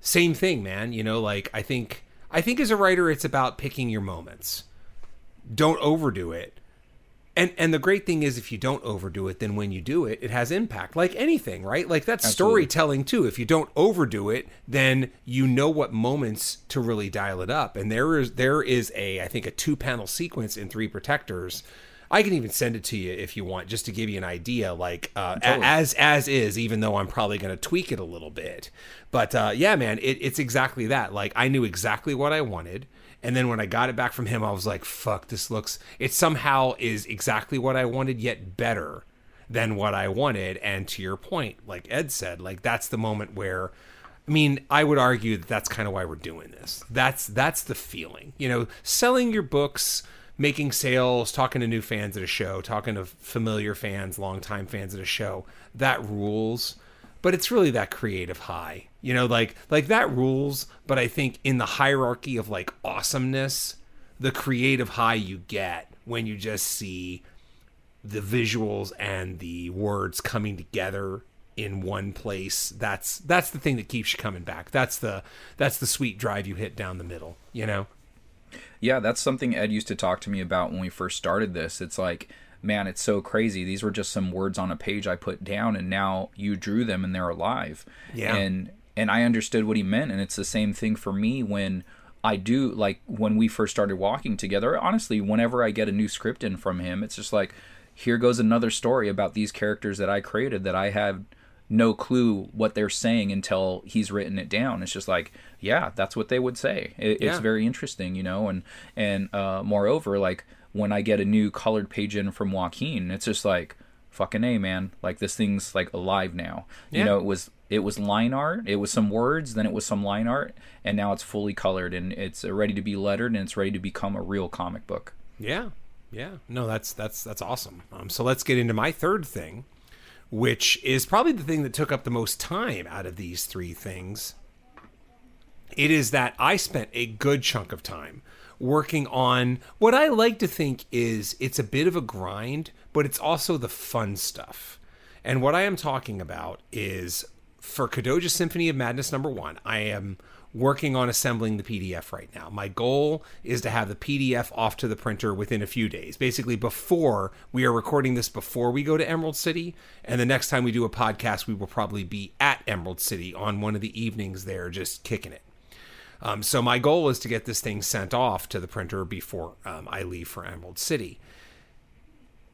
[SPEAKER 1] same thing, man. You know, like I think I think as a writer, it's about picking your moments. Don't overdo it and and the great thing is if you don't overdo it then when you do it it has impact like anything right like that's
[SPEAKER 2] Absolutely.
[SPEAKER 1] storytelling too if you don't overdo it then you know what moments to really dial it up and there is there is a i think a two panel sequence in three protectors I can even send it to you if you want, just to give you an idea, like uh,
[SPEAKER 2] Totally.
[SPEAKER 1] as as is. Even though I'm probably going to tweak it a little bit, but uh, yeah, man, it, it's exactly that. Like I knew exactly what I wanted, and then when I got it back from him, I was like, "Fuck, this looks." It somehow is exactly what I wanted, yet better than what I wanted. And to your point, like Ed said, like that's the moment where. I mean, I would argue that that's kind of why we're doing this. That's that's the feeling. You know, selling your books, making sales, talking to new fans at a show, talking to familiar fans, longtime fans at a show, that rules. But it's really that creative high. You know, like like that rules, but I think in the hierarchy of like awesomeness, the creative high you get when you just see the visuals and the words coming together in one place that's that's the thing that keeps you coming back. That's the that's the sweet drive you hit down the middle you know?
[SPEAKER 2] Yeah that's something ed used to talk to me about when we first started this. It's like man it's so crazy. These were just some words on a page i put down and now you drew them and they're alive.
[SPEAKER 1] Yeah.
[SPEAKER 2] and and i understood what he meant and it's the same thing for me when I do like when we first started walking together. Honestly, whenever I get a new script in from him, it's just like, here goes another story about these characters that I created that I have no clue what they're saying until he's written it down. It's just like, yeah, that's what they would say. It,
[SPEAKER 1] Yeah.
[SPEAKER 2] It's very interesting, you know. And and uh, moreover, like when I get a new colored page in from Joaquin, it's just like, fucking a man, like this thing's like alive now.
[SPEAKER 1] Yeah.
[SPEAKER 2] You know, it was it was line art, it was some words, then it was some line art, and now it's fully colored and it's ready to be lettered and it's ready to become a real comic book.
[SPEAKER 1] Yeah, yeah. No, that's that's that's awesome. Um, so let's get into my third thing, which is probably the thing that took up the most time out of these three things. It is that I spent a good chunk of time working on what I like to think is it's a bit of a grind, but it's also the fun stuff. And what I am talking about is for Kadoja Symphony of Madness number one, I am working on assembling the PDF right now. My goal is to have the PDF off to the printer within a few days. Basically, before we are recording this before we go to Emerald City. And the next time we do a podcast, we will probably be at Emerald City on one of the evenings there, just kicking it. Um, so my goal is to get this thing sent off to the printer before um, I leave for Emerald City.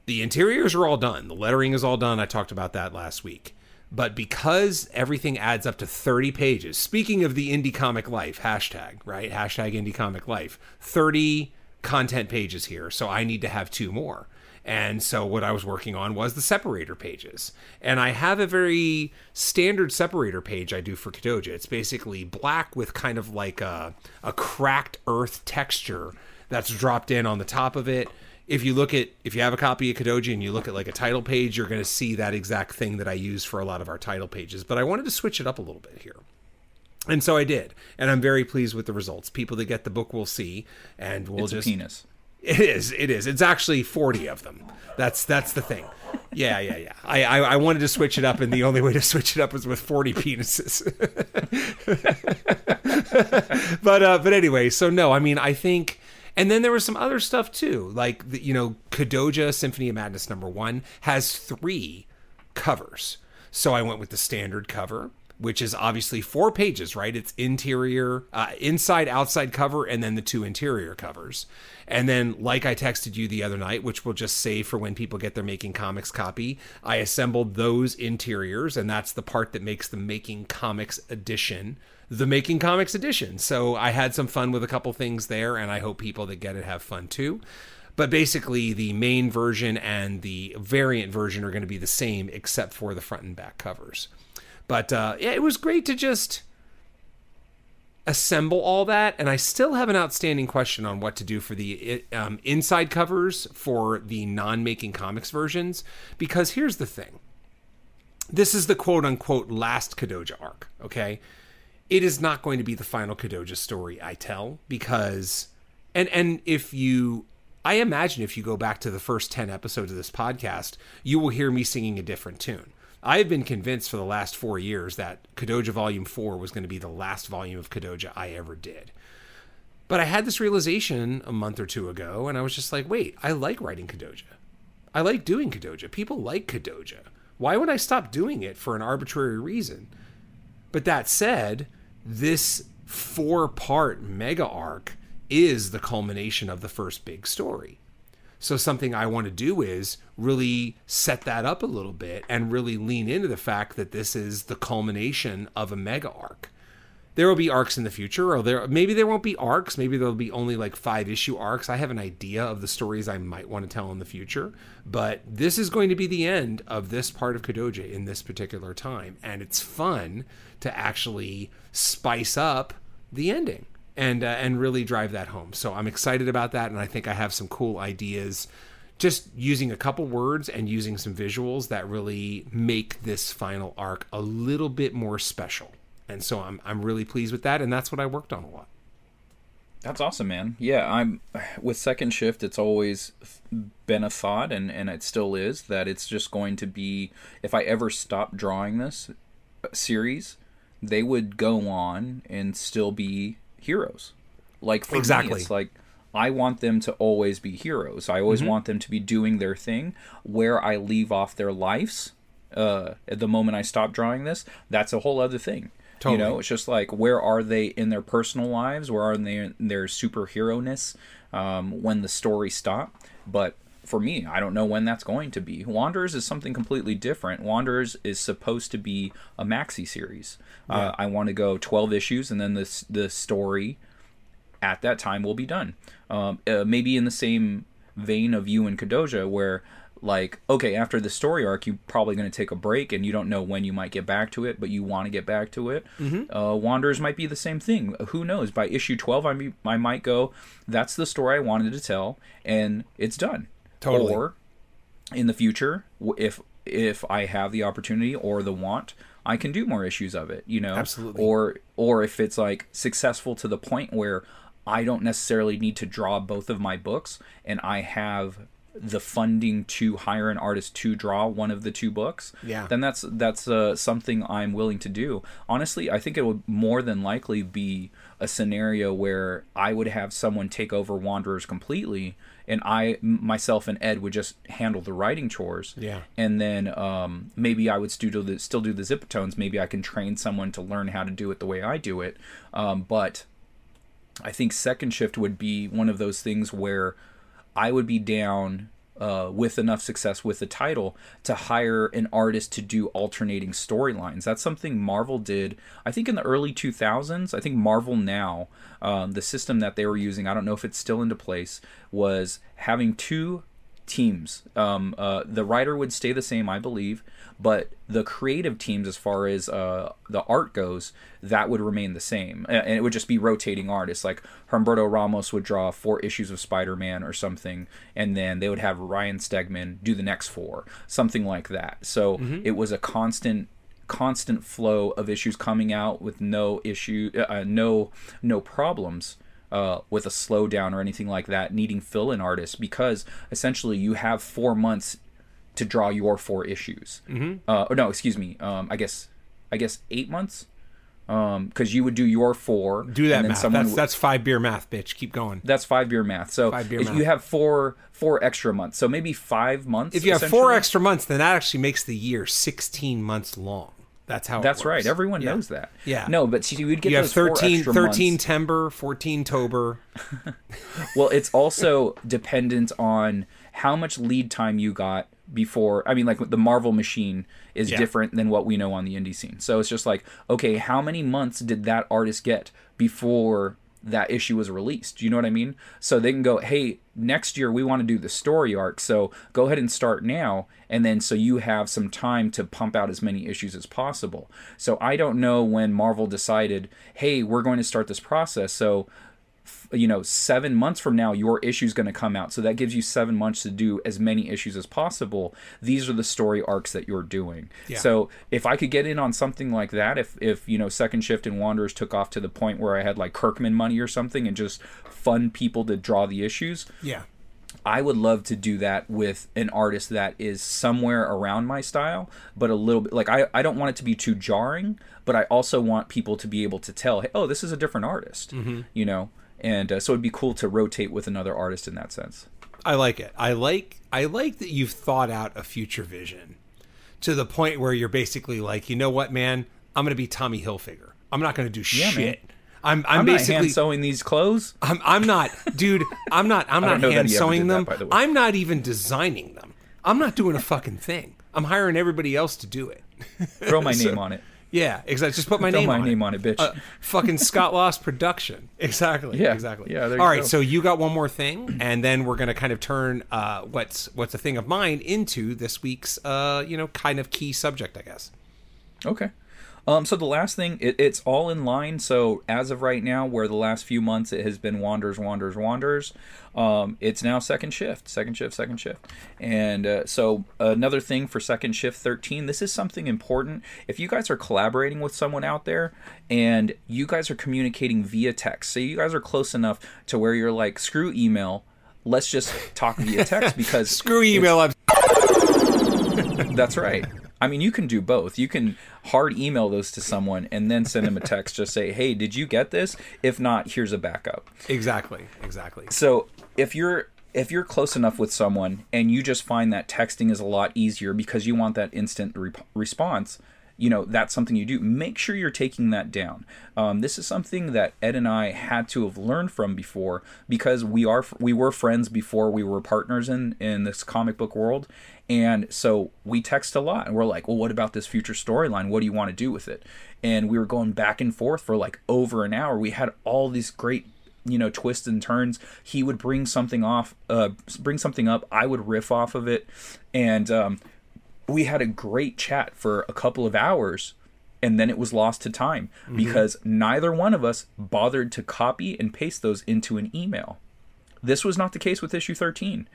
[SPEAKER 1] The interiors are all done. The lettering is all done. I talked about that last week. But because everything adds up to 30 pages, speaking of the indie comic life, hashtag, right? Hashtag indie comic life, 30 content pages here. So I need to have two more. And so what I was working on was the separator pages. And I have a very standard separator page I do for Kadoja. It's basically black with kind of like a, a cracked earth texture that's dropped in on the top of it if you look at if you have a copy of Kadoja and you look at like a title page, you're going to see that exact thing that I use for a lot of our title pages. But I wanted to switch it up a little bit here. And so I did, and I'm very pleased with the results. People that get the book will see, and we'll
[SPEAKER 2] It's
[SPEAKER 1] just
[SPEAKER 2] a penis.
[SPEAKER 1] it is. It is. It's actually forty of them. That's that's the thing. Yeah, yeah, yeah. I, I I wanted to switch it up, and the only way to switch it up was with forty penises. *laughs* but uh, but anyway, so no, I mean, I think. And then there was some other stuff too, like the, you know, Kadoja Symphony of Madness number one has three covers. So I went with the standard cover, which is obviously four pages, right? It's interior, uh, inside, outside cover, and then the two interior covers. And then, like I texted you the other night, which we'll just save for when people get their Making Comics copy, I assembled those interiors, and that's the part that makes the Making Comics edition the Making Comics edition. So I had some fun with a couple things there, and I hope people that get it have fun too. But basically, the main version and the variant version are going to be the same, except for the front and back covers. But uh, yeah, it was great to just assemble all that. And I still have an outstanding question on what to do for the um, inside covers for the non making comics versions. Because here's the thing this is the quote unquote last Kadoja arc, okay? It is not going to be the final Kadoja story I tell because and and if you I imagine if you go back to the first 10 episodes of this podcast, you will hear me singing a different tune. I have been convinced for the last 4 years that Kadoja Volume 4 was going to be the last volume of Kadoja I ever did. But I had this realization a month or two ago and I was just like, "Wait, I like writing Kadoja. I like doing Kadoja. People like Kadoja. Why would I stop doing it for an arbitrary reason?" But that said, this four part mega arc is the culmination of the first big story. So, something I want to do is really set that up a little bit and really lean into the fact that this is the culmination of a mega arc. There will be arcs in the future, or there maybe there won't be arcs. Maybe there'll be only like five issue arcs. I have an idea of the stories I might want to tell in the future, but this is going to be the end of this part of Kadoja in this particular time, and it's fun to actually spice up the ending. and uh, and really drive that home. So I'm excited about that, and I think I have some cool ideas. Just using a couple words and using some visuals that really make this final arc a little bit more special. And so I'm I'm really pleased with that, and that's what I worked on a lot.
[SPEAKER 2] That's awesome, man. Yeah, I'm with second shift. It's always been a thought, and and it still is that it's just going to be. If I ever stop drawing this uh, series, they would go on and still be heroes. Like for
[SPEAKER 1] Exactly.
[SPEAKER 2] me, it's like I want them to always be heroes. I always want them to be doing their thing. Where I leave off their lives, uh, at the moment I stop drawing this, that's a whole other thing. You know, it's just like where are they in their personal lives? Where are they in their superhero ness um, when the story stop? But for me, I don't know when that's going to be. Wanderers is something completely different. Wanderers is supposed to be a maxi series. Uh, I want to go 12 issues, and then this the story at that time will be done. Um, uh, maybe in the same vein of you and Kadoja, where like okay, after the story arc, you're probably going to take a break, and you don't know when you might get back to it, but you want to get back to it. Mm-hmm. Uh, Wanderers might be the same thing. Who knows? By issue twelve, I be, I might go. That's the story I wanted to tell, and it's done.
[SPEAKER 1] Totally.
[SPEAKER 2] Or in the future, if if I have the opportunity or the want, I can do more issues of it. You know,
[SPEAKER 1] Absolutely.
[SPEAKER 2] Or or if it's like successful to the point where I don't necessarily need to draw both of my books, and I have the funding to hire an artist to draw one of the two books,
[SPEAKER 1] Yeah.
[SPEAKER 2] then that's that's uh, something I'm willing to do. Honestly, I think it would more than likely be a scenario where I would have someone take over Wanderers completely, and I myself and Ed would just handle the writing chores.
[SPEAKER 1] Yeah.
[SPEAKER 2] and then um, maybe I would still do the still do the ziptones. Maybe I can train someone to learn how to do it the way I do it. Um, but I think second shift would be one of those things where I would be down uh, with enough success with the title to hire an artist to do alternating storylines. That's something Marvel did, I think, in the early 2000s. I think Marvel now, um, the system that they were using, I don't know if it's still into place, was having two teams. Um, uh, the writer would stay the same, I believe, but the creative teams, as far as uh, the art goes, that would remain the same, and it would just be rotating artists. Like Humberto Ramos would draw four issues of Spider-Man or something, and then they would have Ryan Stegman do the next four, something like that. So it was a constant constant flow of issues coming out with no issue uh, no no problems uh, with a slowdown or anything like that, needing fill in artists because essentially you have four months to draw your four issues. Mm-hmm. Uh, or no, excuse me. Um, I guess I guess eight months. Um, because you would do your four.
[SPEAKER 1] Do that
[SPEAKER 2] and then
[SPEAKER 1] math. That's
[SPEAKER 2] would-
[SPEAKER 1] that's five beer math, bitch. Keep going.
[SPEAKER 2] that's five beer math. So
[SPEAKER 1] beer
[SPEAKER 2] if
[SPEAKER 1] math.
[SPEAKER 2] you have four four extra months, so maybe five months.
[SPEAKER 1] If you have four extra months, then that actually makes the year sixteen months long. That's how.
[SPEAKER 2] That's right. Everyone
[SPEAKER 1] Yeah.
[SPEAKER 2] knows that.
[SPEAKER 1] Yeah.
[SPEAKER 2] No, but see, you would get
[SPEAKER 1] You have
[SPEAKER 2] those four
[SPEAKER 1] 13,
[SPEAKER 2] extra
[SPEAKER 1] 13
[SPEAKER 2] months.
[SPEAKER 1] Timber, 14 Tober. *laughs*
[SPEAKER 2] Well, it's also dependent on how much lead time you got before. I mean, like the Marvel machine is
[SPEAKER 1] Yeah.
[SPEAKER 2] different than what we know on the indie scene. So it's just like, okay, how many months did that artist get before that issue was released? You know what I mean? So they can go, hey, next year we want to do the story arc. So go ahead and start now. And then so you have some time to pump out as many issues as possible. So I don't know when Marvel decided, hey, we're going to start this process. So you know, seven months from now, your issue is going to come out. So that gives you seven months to do as many issues as possible. These are the story arcs that you're doing.
[SPEAKER 1] Yeah.
[SPEAKER 2] So if I could get in on something like that, if if you know, Second Shift and Wanderers took off to the point where I had like Kirkman money or something and just fund people to draw the issues,
[SPEAKER 1] Yeah.
[SPEAKER 2] I would love to do that with an artist that is somewhere around my style, but a little bit like I, I don't want it to be too jarring, but I also want people to be able to tell, hey, oh, this is a different artist, mm-hmm. you know? And uh, so it'd be cool to rotate with another artist in that sense.
[SPEAKER 1] I like it. I like I like that you've thought out a future vision to the point where you're basically like, you know what, man, I'm gonna be Tommy Hilfiger. I'm not gonna do
[SPEAKER 2] Yeah, man.
[SPEAKER 1] shit. I'm I'm,
[SPEAKER 2] I'm not
[SPEAKER 1] basically
[SPEAKER 2] hand sewing these clothes.
[SPEAKER 1] I'm I'm not, dude. I'm not. *laughs* I'm not hand sewing
[SPEAKER 2] that,
[SPEAKER 1] them.
[SPEAKER 2] by the.
[SPEAKER 1] I'm not even designing them. I'm not doing a fucking thing. I'm hiring everybody else to do it.
[SPEAKER 2] Throw my *laughs*
[SPEAKER 1] So-
[SPEAKER 2] name on it.
[SPEAKER 1] Yeah, exactly. Just put my
[SPEAKER 2] Throw
[SPEAKER 1] name
[SPEAKER 2] my
[SPEAKER 1] on
[SPEAKER 2] name
[SPEAKER 1] it.
[SPEAKER 2] on it, bitch.
[SPEAKER 1] Uh, fucking Scott Lost production. *laughs* Exactly.
[SPEAKER 2] Yeah.
[SPEAKER 1] Exactly.
[SPEAKER 2] Yeah, there you
[SPEAKER 1] All right.
[SPEAKER 2] go.
[SPEAKER 1] So you got one more thing, and then we're gonna kind of turn uh, what's what's a thing of mine into this week's uh, you know kind of key subject, I guess.
[SPEAKER 2] Okay. Um, so the last thing, it, it's all in line. So as of right now, where the last few months it has been wanders, wanders, wanders, um, it's now second shift, second shift, second shift. And uh, so another thing for second shift 13, this is something important. If you guys are collaborating with someone out there and you guys are communicating via text, so you guys are close enough to where you're like, screw email, let's just talk via text *laughs* because
[SPEAKER 1] Screw email. I'm *laughs*
[SPEAKER 2] that's right. I mean, you can do both. You can hard email those to someone and then send them a text. Just say, "Hey, did you get this? If not, here's a backup."
[SPEAKER 1] exactly, exactly.
[SPEAKER 2] So if you're if you're close enough with someone and you just find that texting is a lot easier because you want that instant re- response, you know that's something you do. Make sure you're taking that down. Um, this is something that Ed and I had to have learned from before because we are we were friends before we were partners in in this comic book world, and so we text a lot and we're like, well, what about this future storyline? What do you want to do with it? And we were going back and forth for like over an hour. We had all these great you know twists and turns he would bring something off uh bring something up i would riff off of it and um we had a great chat for a couple of hours and then it was lost to time mm-hmm. because neither one of us bothered to copy and paste those into an email. This was not the case with issue 13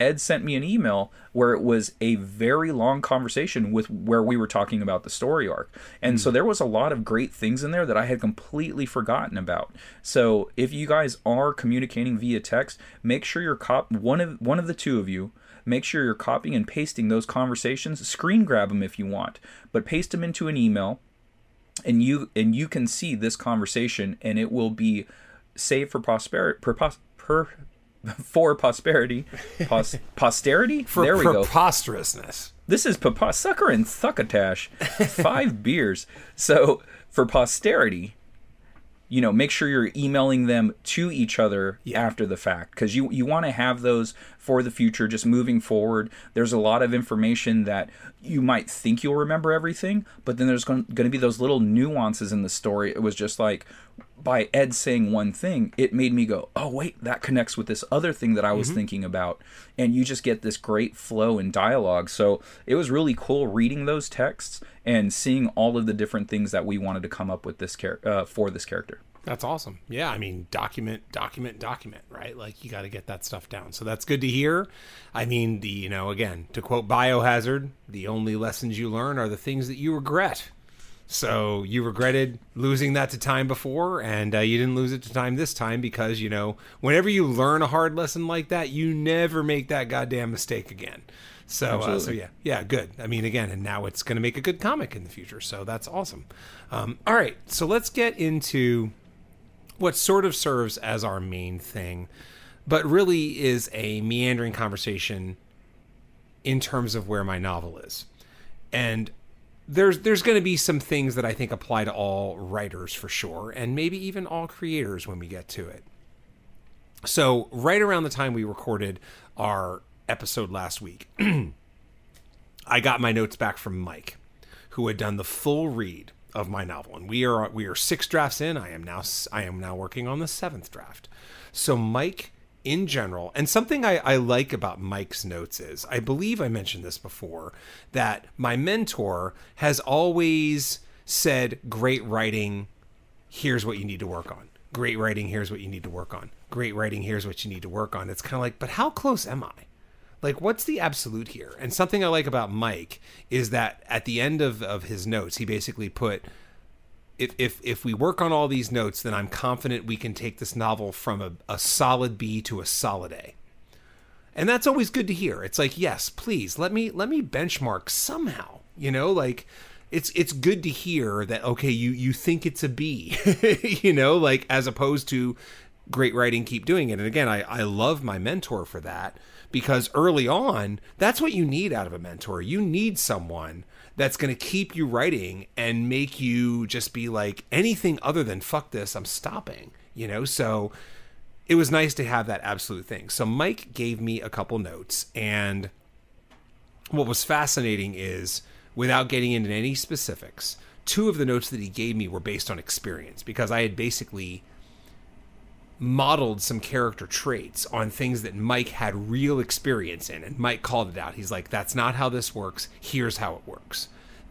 [SPEAKER 2] ed sent me an email where it was a very long conversation with where we were talking about the story arc. And so mm. there was a lot of great things in there that i had completely forgotten about. So if you guys are communicating via text make sure you're cop one of one of the two of you make sure you're copying and pasting those conversations. Screen grab them if you want but paste them into an email and you and you can see this conversation and it will be saved for prosperity per, per *laughs* for prosperity. Pos- *laughs* posterity?
[SPEAKER 1] For
[SPEAKER 2] there we go.
[SPEAKER 1] preposterousness.
[SPEAKER 2] this is papa sucker and thuckatash five *laughs* beers. So for posterity you know make sure you're emailing them to each other after the fact because you you want to have those for the future just moving forward there's a lot of information that you might think you'll remember everything but then there's going to be those little nuances in the story. It was just like by ed saying one thing it made me go oh wait that connects with this other thing that i was thinking about. And you just get this great flow and dialogue. So it was really cool reading those texts and seeing all of the different things that we wanted to come up with this char- uh, for this character
[SPEAKER 1] That's awesome. Yeah, I mean, document, document, document, right? Like you got to get that stuff down. So that's good to hear. I mean, the you know, again, to quote Biohazard, the only lessons you learn are the things that you regret. So you regretted losing that to time before, and uh, you didn't lose it to time this time because you know, whenever you learn a hard lesson like that, you never make that goddamn mistake again. So, uh, so yeah, yeah, good. I mean, again, and now it's going to make a good comic in the future, so that's awesome. Um, all right, so let's get into what sort of serves as our main thing, but really is a meandering conversation in terms of where my novel is. And there's there's going to be some things that I think apply to all writers for sure, and maybe even all creators when we get to it. So, right around the time we recorded our episode last week, *clears throat* I got my notes back from Mike, who had done the full read of my novel, and we are we are six drafts in. I am now I am now working on the seventh draft. So Mike, in general, and something I, I like about Mike's notes is I believe I mentioned this before that my mentor has always said, "Great writing, here's what you need to work on." Great writing, here's what you need to work on. Great writing, here's what you need to work on. It's kind of like, but how close am I? Like what's the absolute here? And something i like about mike is that at the end of, of his notes he basically put if, if if we work on all these notes then i'm confident we can take this novel from a, a solid b to a solid a. And that's always good to hear. It's like yes please let me let me benchmark somehow you know? Like it's it's good to hear that okay you you think it's a b *laughs* you know? Like as opposed to great writing keep doing it. And again i i love my mentor for that because early on that's what you need out of a mentor. You need someone that's going to keep you writing and make you just be like anything other than fuck this i'm stopping you know? So it was nice to have that absolute thing. So mike gave me a couple notes and what was fascinating is without getting into any specifics two of the notes that he gave me were based on experience because i had basically modeled some character traits on things that Mike had real experience in. And Mike called it out. He's like, that's not how this works. Here's how it works.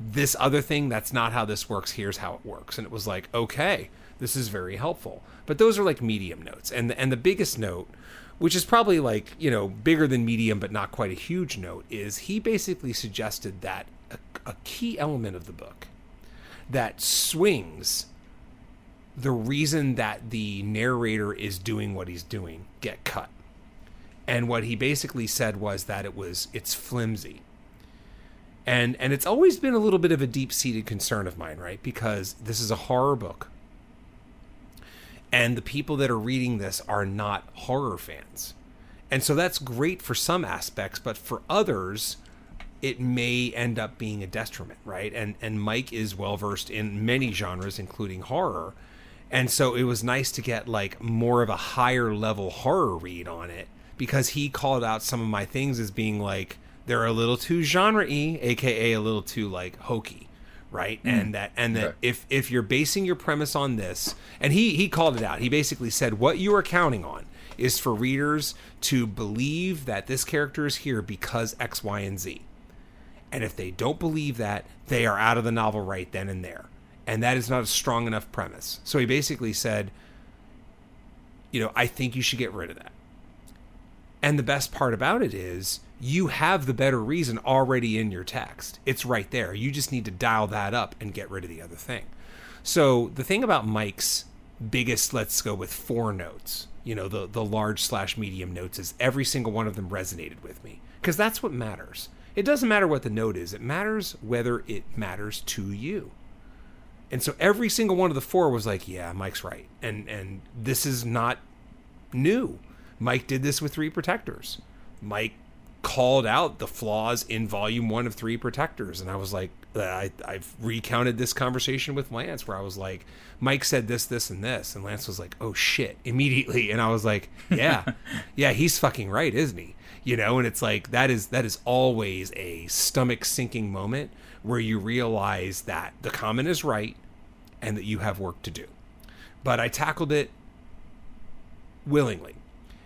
[SPEAKER 1] this other thing, that's not how this works. Here's how it works. And it was like, okay, this is very helpful. But those are like medium notes. And the, and the biggest note, which is probably like, you know, bigger than medium, but not quite a huge note, is he basically suggested that a, a key element of the book that swings the reason that the narrator is doing what he's doing get cut. And what he basically said was that it was it's flimsy. And and it's always been a little bit of a deep-seated concern of mine, right? Because this is a horror book. And the people that are reading this are not horror fans. And so that's great for some aspects, but for others, it may end up being a detriment, right? And and Mike is well versed in many genres, including horror, and so it was nice to get like more of a higher level horror read on it because he called out some of my things as being like they're a little too genre-y, aka a little too like hokey, right? Mm. And that and that right. if if you're basing your premise on this, and he he called it out. He basically said what you are counting on is for readers to believe that this character is here because X, Y, and Z and if they don't believe that, they are out of the novel right then and there. And that is not a strong enough premise. So he basically said, you know, I think you should get rid of that. And the best part about it is you have the better reason already in your text. It's right there. You just need to dial that up and get rid of the other thing. So the thing about Mike's biggest, let's go with four notes, you know, the, the large slash medium notes, is every single one of them resonated with me. Because that's what matters. It doesn't matter what the note is, it matters whether it matters to you. And so every single one of the four was like, yeah, Mike's right. And and this is not new. Mike did this with Three Protectors. Mike called out the flaws in volume one of Three Protectors. And I was like, uh, I, I've recounted this conversation with Lance where I was like, Mike said this, this, and this. And Lance was like, oh shit, *laughs* immediately. And I was like, yeah, *laughs* yeah, he's fucking right, isn't he? you know and it's like that is that is always a stomach sinking moment where you realize that the comment is right and that you have work to do. But i tackled it willingly.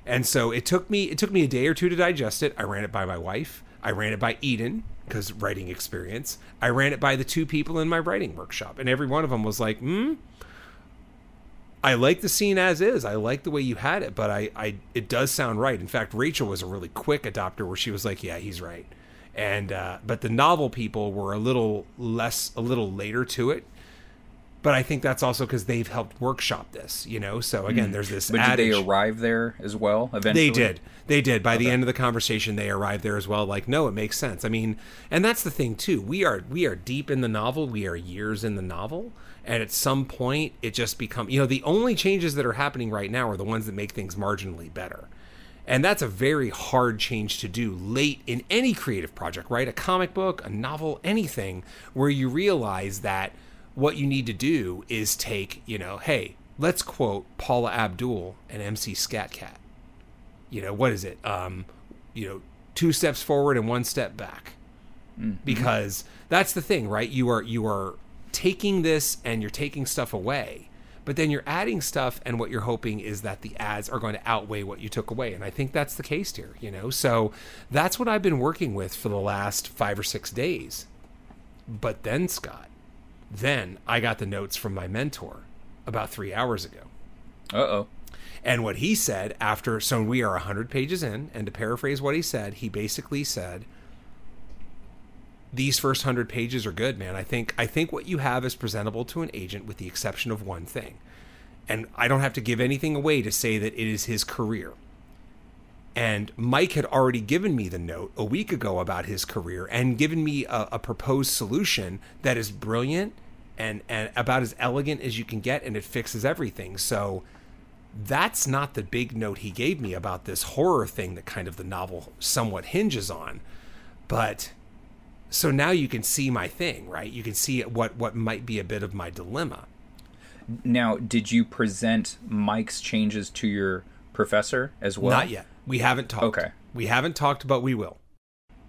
[SPEAKER 1] And so it took me it took me a day or two to digest it. I ran it by my wife. I ran it by eden because writing experience. I ran it by the two people in my writing workshop and every one of them was like hmm I like the scene as is. I like the way you had it, but I, I, it does sound right. In fact, Rachel was a really quick adopter where she was like, "Yeah, he's right," and uh, but the novel people were a little less, a little later to it. But I think that's also because they've helped workshop this, you know. So again, mm. there's this.
[SPEAKER 2] But
[SPEAKER 1] adage.
[SPEAKER 2] did they arrive there as well? Eventually,
[SPEAKER 1] they did. They did. By okay. the end of the conversation, they arrived there as well. Like, no, it makes sense. I mean, and that's the thing too. We are we are deep in the novel. We are years in the novel and at some point it just becomes you know the only changes that are happening right now are the ones that make things marginally better and that's a very hard change to do late in any creative project right? A comic book a novel anything where you realize that what you need to do is take you know hey let's quote paula abdul and MC Skat Kat you know what is it? Um you know two steps forward and one step back. Mm-hmm. because that's the thing right? You are you are taking this and you're taking stuff away but then you're adding stuff and what you're hoping is that the ads are going to outweigh what you took away and i think that's the case here you know? So that's what i've been working with for the last five or six days. But then scott then i got the notes from my mentor about three hours ago.
[SPEAKER 2] Uh-oh.
[SPEAKER 1] And what he said after so we are 100 pages in and to paraphrase what he said he basically said these first hundred pages are good, man. I think I think what you have is presentable to an agent, with the exception of one thing. And I don't have to give anything away to say that it is his career. And Mike had already given me the note a week ago about his career and given me a, a proposed solution that is brilliant and, and about as elegant as you can get, and it fixes everything. So that's not the big note he gave me about this horror thing that kind of the novel somewhat hinges on. But so now you can see my thing, right? You can see what what might be a bit of my dilemma.
[SPEAKER 2] Now, did you present Mike's changes to your professor as well?
[SPEAKER 1] Not yet. We haven't talked.
[SPEAKER 2] Okay.
[SPEAKER 1] We haven't talked, but we will.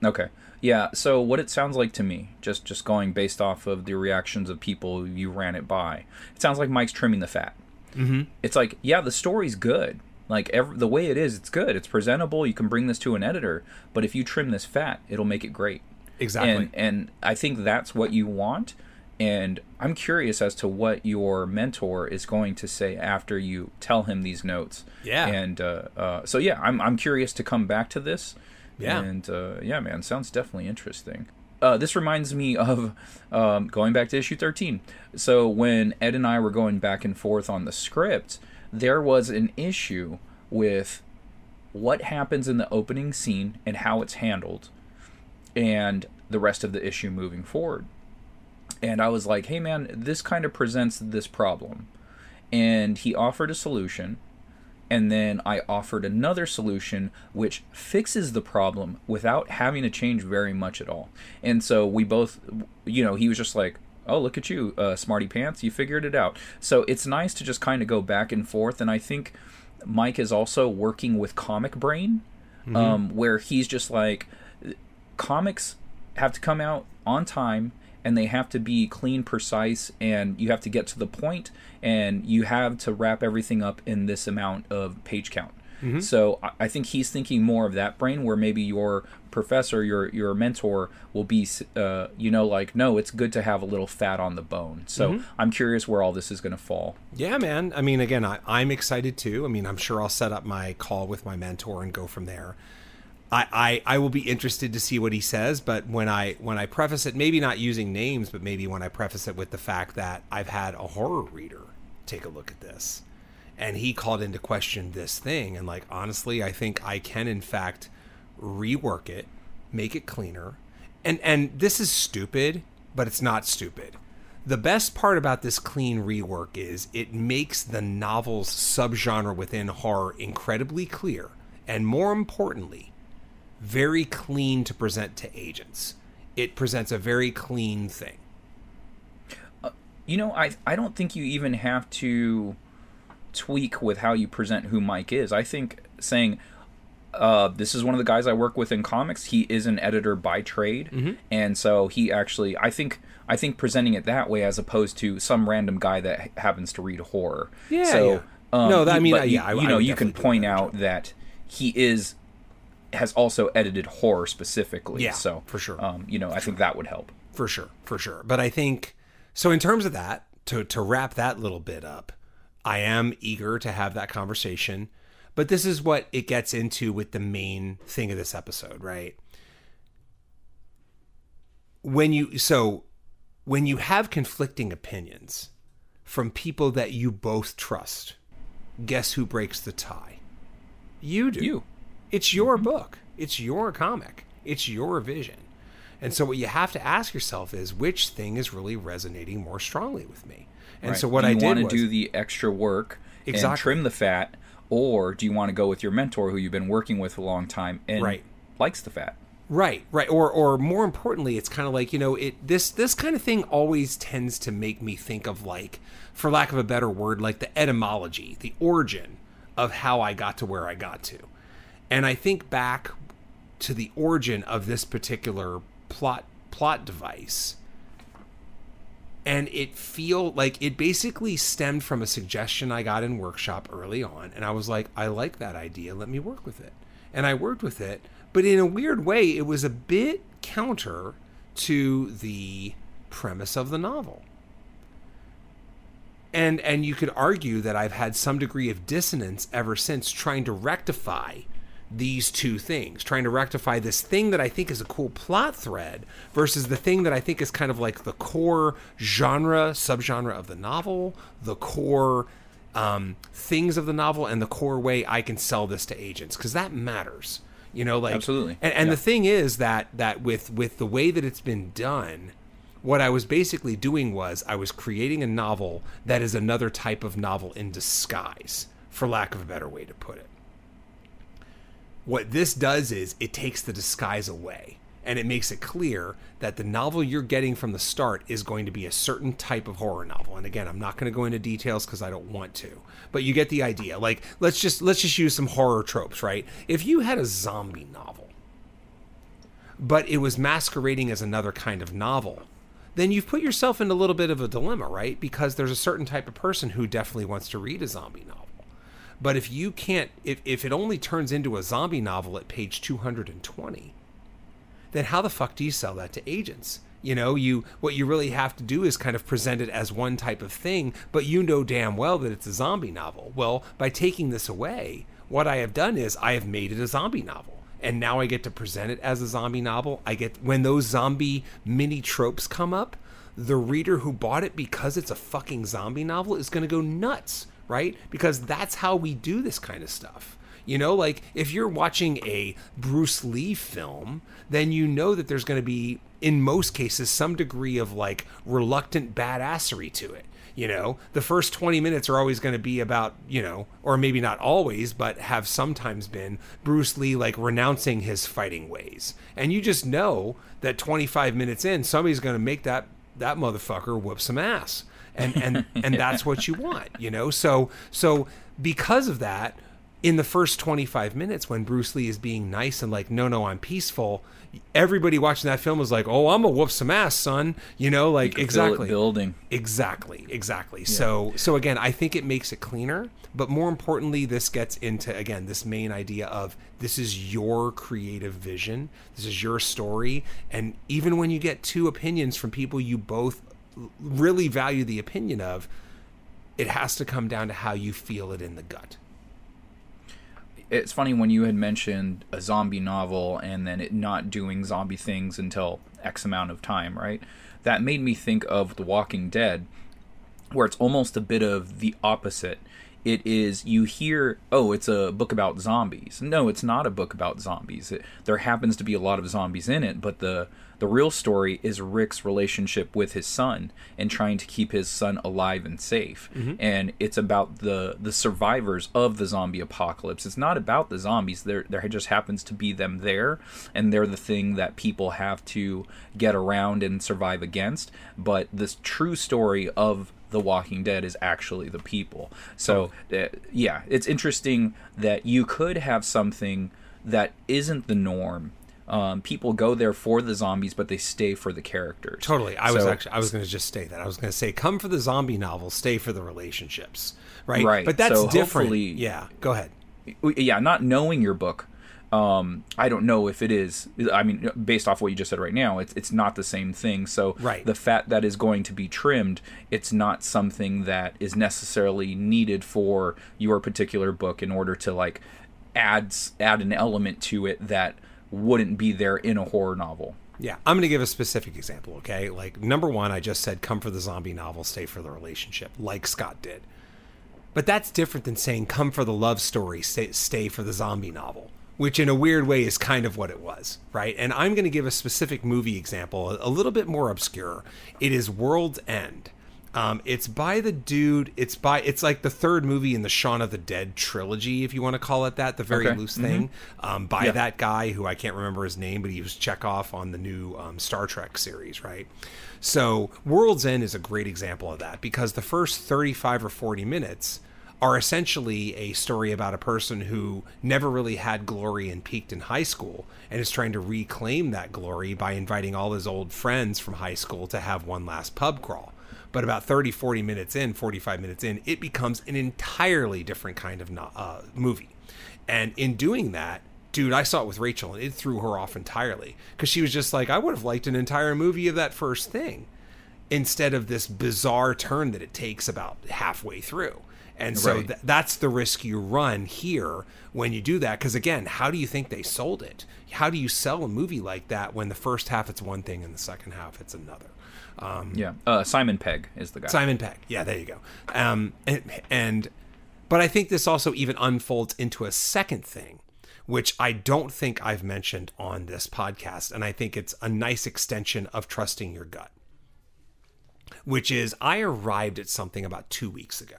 [SPEAKER 2] Okay. Yeah. So what it sounds like to me, just just going based off of the reactions of people you ran it by, it sounds like Mike's trimming the fat.
[SPEAKER 1] Mm-hmm.
[SPEAKER 2] It's like, yeah, the story's good. Like every, the way it is, it's good. It's presentable. You can bring this to an editor, but if you trim this fat, it'll make it great.
[SPEAKER 1] Exactly.
[SPEAKER 2] And and I think that's what you want. And I'm curious as to what your mentor is going to say after you tell him these notes.
[SPEAKER 1] Yeah.
[SPEAKER 2] And uh, uh, so yeah, I'm I'm curious to come back to this.
[SPEAKER 1] Yeah.
[SPEAKER 2] And uh, yeah, man, sounds definitely interesting. Uh, this reminds me of um, going back to issue 13. So when Ed and I were going back and forth on the script, there was an issue with what happens in the opening scene and how it's handled, and the rest of the issue moving forward. And I was like, hey man, this kind of presents this problem. And he offered a solution. And then I offered another solution which fixes the problem without having to change very much at all. And so we both, you know, he was just like, oh, look at you, uh, smarty pants, you figured it out. So it's nice to just kind of go back and forth. And I think Mike is also working with Comic Brain, um, where he's just like, comics have to come out on time and they have to be clean, precise, and you have to get to the point, and you have to wrap everything up in this amount of page count. So I- think he's thinking more of that brain, where maybe your professor, your your mentor, will be, uh, you know, like, no, it's good to have a little fat on the bone. So I'm curious where all this is going to fall.
[SPEAKER 1] Yeah, man. I mean, again, I, I'm excited too. I mean, I'm sure I'll set up my call with my mentor and go from there. I, I, I will be interested to see what he says, but when I when I preface it, maybe not using names, but maybe when I preface it with the fact that I've had a horror reader take a look at this, and he called into question this thing, and like honestly, I think I can in fact rework it, make it cleaner, and and this is stupid, but it's not stupid. The best part about this clean rework is it makes the novel's subgenre within horror incredibly clear, and more importantly, very clean to present to agents. It presents a very clean thing.
[SPEAKER 2] You know, I I don't think you even have to tweak with how you present who Mike is. I think saying uh, this is one of the guys I work with in comics. He is an editor by trade, and so he actually I think I think presenting it that way as opposed to some random guy that happens to read horror.
[SPEAKER 1] Yeah,
[SPEAKER 2] So
[SPEAKER 1] yeah.
[SPEAKER 2] um,
[SPEAKER 1] No, that- I mean,
[SPEAKER 2] but
[SPEAKER 1] I-
[SPEAKER 2] you,
[SPEAKER 1] yeah, I-
[SPEAKER 2] you know you can point out that he is has also edited horror specifically.
[SPEAKER 1] Yeah,
[SPEAKER 2] so
[SPEAKER 1] for sure.
[SPEAKER 2] Um, you know, I think that would help.
[SPEAKER 1] For sure, for sure. But I think so in terms of that, to to wrap that little bit up, I am eager to have that conversation. But this is what it gets into with the main thing of this episode, right? When you so when you have conflicting opinions from people that you both trust, guess who breaks the tie? You do.
[SPEAKER 2] You.
[SPEAKER 1] It's your mm-hmm. book. It's your comic. It's your vision. And so what you have to ask yourself is which thing is really resonating more strongly with me. And
[SPEAKER 2] Right.
[SPEAKER 1] so what
[SPEAKER 2] do
[SPEAKER 1] I did
[SPEAKER 2] want to
[SPEAKER 1] was,
[SPEAKER 2] do the extra work and
[SPEAKER 1] Exactly.
[SPEAKER 2] trim the fat, or do you want to go with your mentor who you've been working with a long time and
[SPEAKER 1] Right.
[SPEAKER 2] likes the fat?
[SPEAKER 1] Right, right. Or or more importantly, it's kind of like, you know, it this this kind of thing always tends to make me think of like, for lack of a better word, like the etymology, the origin of how I got to where I got to. And I think back to the origin of this particular plot plot device. And it feel like it basically stemmed from a suggestion I got in workshop early on and I was like, I like that idea, let me work with it. And I worked with it, but in a weird way it was a bit counter to the premise of the novel and and you could argue that I've had some degree of dissonance ever since trying to rectify these two things, trying to rectify this thing that I think is a cool plot thread versus the thing that I think is kind of like the core genre, subgenre of the novel, the core um, things of the novel, and the core way I can sell this to agents because that matters. You know, like
[SPEAKER 2] Absolutely.
[SPEAKER 1] And, and
[SPEAKER 2] Yeah.
[SPEAKER 1] the thing is that that with with the way that it's been done, what I was basically doing was I was creating a novel that is another type of novel in disguise, for lack of a better way to put it. What this does is it takes the disguise away and it makes it clear that the novel you're getting from the start is going to be a certain type of horror novel. And again, I'm not going to go into details cuz I don't want to. But you get the idea. Like let's just let's just use some horror tropes, right? If you had a zombie novel but it was masquerading as another kind of novel, then you've put yourself in a little bit of a dilemma, right? Because there's a certain type of person who definitely wants to read a zombie novel. But if you can't, if, if it only turns into a zombie novel at page 220, then how the fuck do you sell that to agents? You know, you what you really have to do is kind of present it as one type of thing, but you know damn well that it's a zombie novel. Well, by taking this away, what I have done is I have made it a zombie novel. And now I get to present it as a zombie novel. I get when those zombie mini tropes come up, the reader who bought it because it's a fucking zombie novel is going to go nuts, right? Because that's how we do this kind of stuff. You know, like if you're watching a Bruce Lee film, then you know that there's going to be, in most cases, some degree of like reluctant badassery to it. You know, the first 20 minutes are always going to be about, you know, or maybe not always, but have sometimes been Bruce Lee like renouncing his fighting ways. And you just know that 25 minutes in, somebody's going to make that that motherfucker whoop some ass. And and *laughs* and that's what you want, you know? So so because of that, in the first 25 minutes when Bruce Lee is being nice and like, no, no, I'm peaceful, everybody watching that film was like, oh, I'm gonna whoop some ass, son. You know, like
[SPEAKER 2] You could feel it
[SPEAKER 1] exactly,
[SPEAKER 2] building.
[SPEAKER 1] exactly, exactly. So, so again, I think it makes it cleaner, but more importantly, this gets into again this main idea of this is your creative vision, this is your story, and even when you get two opinions from people you both really value the opinion of, it has to come down to how you feel it in the gut.
[SPEAKER 2] it's funny when you had mentioned a zombie novel and then it not doing zombie things until X amount of time, right? That made me think of The Walking Dead, where it's almost a bit of the opposite. It is you hear, oh, it's a book about zombies. No, it's not a book about zombies. It, there happens to be a lot of zombies in it, but the the real story is Rick's relationship with his son and trying to keep his son alive and safe. And it's about the the survivors of the zombie apocalypse. It's not about the zombies. There there just happens to be them there and they're the thing that people have to get around and survive against. But this true story of the Walking Dead is actually the people. So, uh, yeah, it's interesting that you could have something that isn't the norm. Um, people go there for the zombies, but they stay for the characters.
[SPEAKER 1] Totally. I was actually I was going to just state that. I was going to say come for the zombie novel, stay for the relationships. Right?
[SPEAKER 2] Right.
[SPEAKER 1] But that's
[SPEAKER 2] So
[SPEAKER 1] different. Yeah, go ahead.
[SPEAKER 2] yeah, not knowing your book, um, I don't know if it is. I mean, based off what you just said right now, it's it's not the same thing. So
[SPEAKER 1] Right.
[SPEAKER 2] the fat that is going to be trimmed, it's not something that is necessarily needed for your particular book in order to like add add an element to it that wouldn't be there in a horror novel.
[SPEAKER 1] Yeah, I'm going to give a specific example, okay? Like number 1, I just said come for the zombie novel, stay for the relationship, like Scott did. But that's different than saying come for the love story, stay, stay for the zombie novel, which in a weird way is kind of what it was, right? And I'm going to give a specific movie example, a little bit more obscure. It is World's End. Um, it's by the dude. It's by. It's like the third movie in the Shaun of the Dead trilogy, if you want to call it that. The very
[SPEAKER 2] Okay.
[SPEAKER 1] loose thing. Um, by
[SPEAKER 2] Yeah.
[SPEAKER 1] that guy who I can't remember his name, but he was Chekhov on the new um, Star Trek series, right? So World's End is a great example of that because the first 35 or 40 minutes are essentially a story about a person who never really had glory and peaked in high school and is trying to reclaim that glory by inviting all his old friends from high school to have one last pub crawl. But about 30, 40 minutes in, 45 minutes in, it becomes an entirely different kind of uh, movie. And in doing that, dude, I saw it with Rachel and it threw her off entirely because she was just like, I would have liked an entire movie of that first thing instead of this bizarre turn that it takes about halfway through. And so
[SPEAKER 2] Right.
[SPEAKER 1] th- that's the risk you run here when you do that. Because again, how do you think they sold it? How do you sell a movie like that when the first half it's one thing and the second half it's another? Um,
[SPEAKER 2] Yeah, uh, Simon Pegg is the guy.
[SPEAKER 1] Simon Pegg. Yeah, there you go. Um, and, and but I think this also even unfolds into a second thing, which I don't think I've mentioned on this podcast, and I think it's a nice extension of trusting your gut. Which is, I arrived at something about two weeks ago.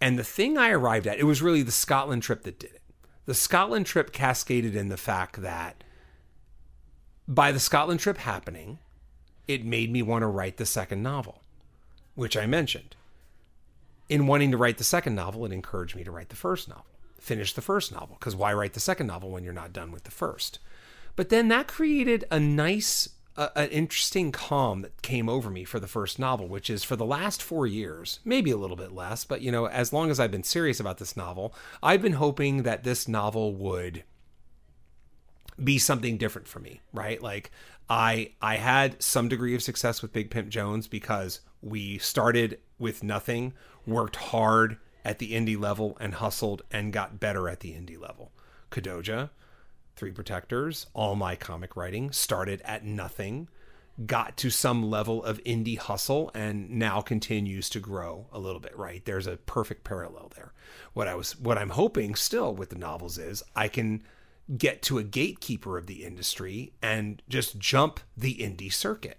[SPEAKER 1] And the thing I arrived at, it was really the Scotland trip that did it. The Scotland trip cascaded in the fact that by the Scotland trip happening, it made me want to write the second novel, which I mentioned. In wanting to write the second novel, it encouraged me to write the first novel, finish the first novel, because why write the second novel when you're not done with the first? But then that created a nice, uh, an interesting calm that came over me for the first novel, which is for the last four years, maybe a little bit less, but you know, as long as I've been serious about this novel, I've been hoping that this novel would be something different for me, right? Like I I had some degree of success with Big Pimp Jones because we started with nothing, worked hard at the indie level and hustled and got better at the indie level. Kadoja, Three Protectors, all my comic writing started at nothing, got to some level of indie hustle and now continues to grow a little bit, right? There's a perfect parallel there. What I was what I'm hoping still with the novels is I can get to a gatekeeper of the industry and just jump the indie circuit.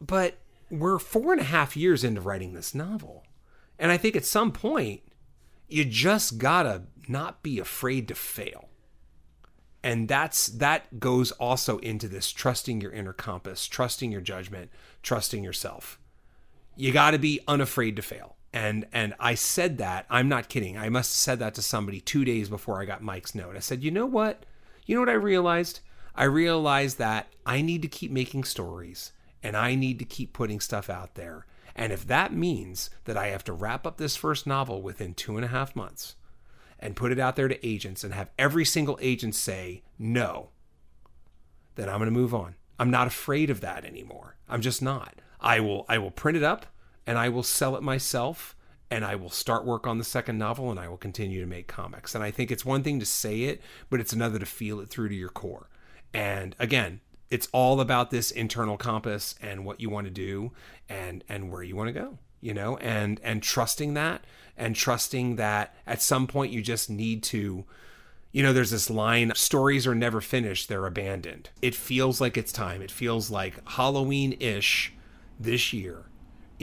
[SPEAKER 1] But we're four and a half years into writing this novel. And I think at some point, you just gotta not be afraid to fail. And that's that goes also into this trusting your inner compass, trusting your judgment, trusting yourself. You gotta be unafraid to fail. And and I said that, I'm not kidding. I must have said that to somebody two days before I got Mike's note. I said, you know what? You know what I realized? I realized that I need to keep making stories and I need to keep putting stuff out there. And if that means that I have to wrap up this first novel within two and a half months and put it out there to agents and have every single agent say no, then I'm going to move on. I'm not afraid of that anymore. I'm just not. I will I will print it up and I will sell it myself and I will start work on the second novel and I will continue to make comics. And I think it's one thing to say it, but it's another to feel it through to your core. And again, it's all about this internal compass and what you want to do and and where you want to go, you know, and and trusting that and trusting that at some point you just need to you know, there's this line stories are never finished, they're abandoned. It feels like it's time. It feels like Halloween ish this year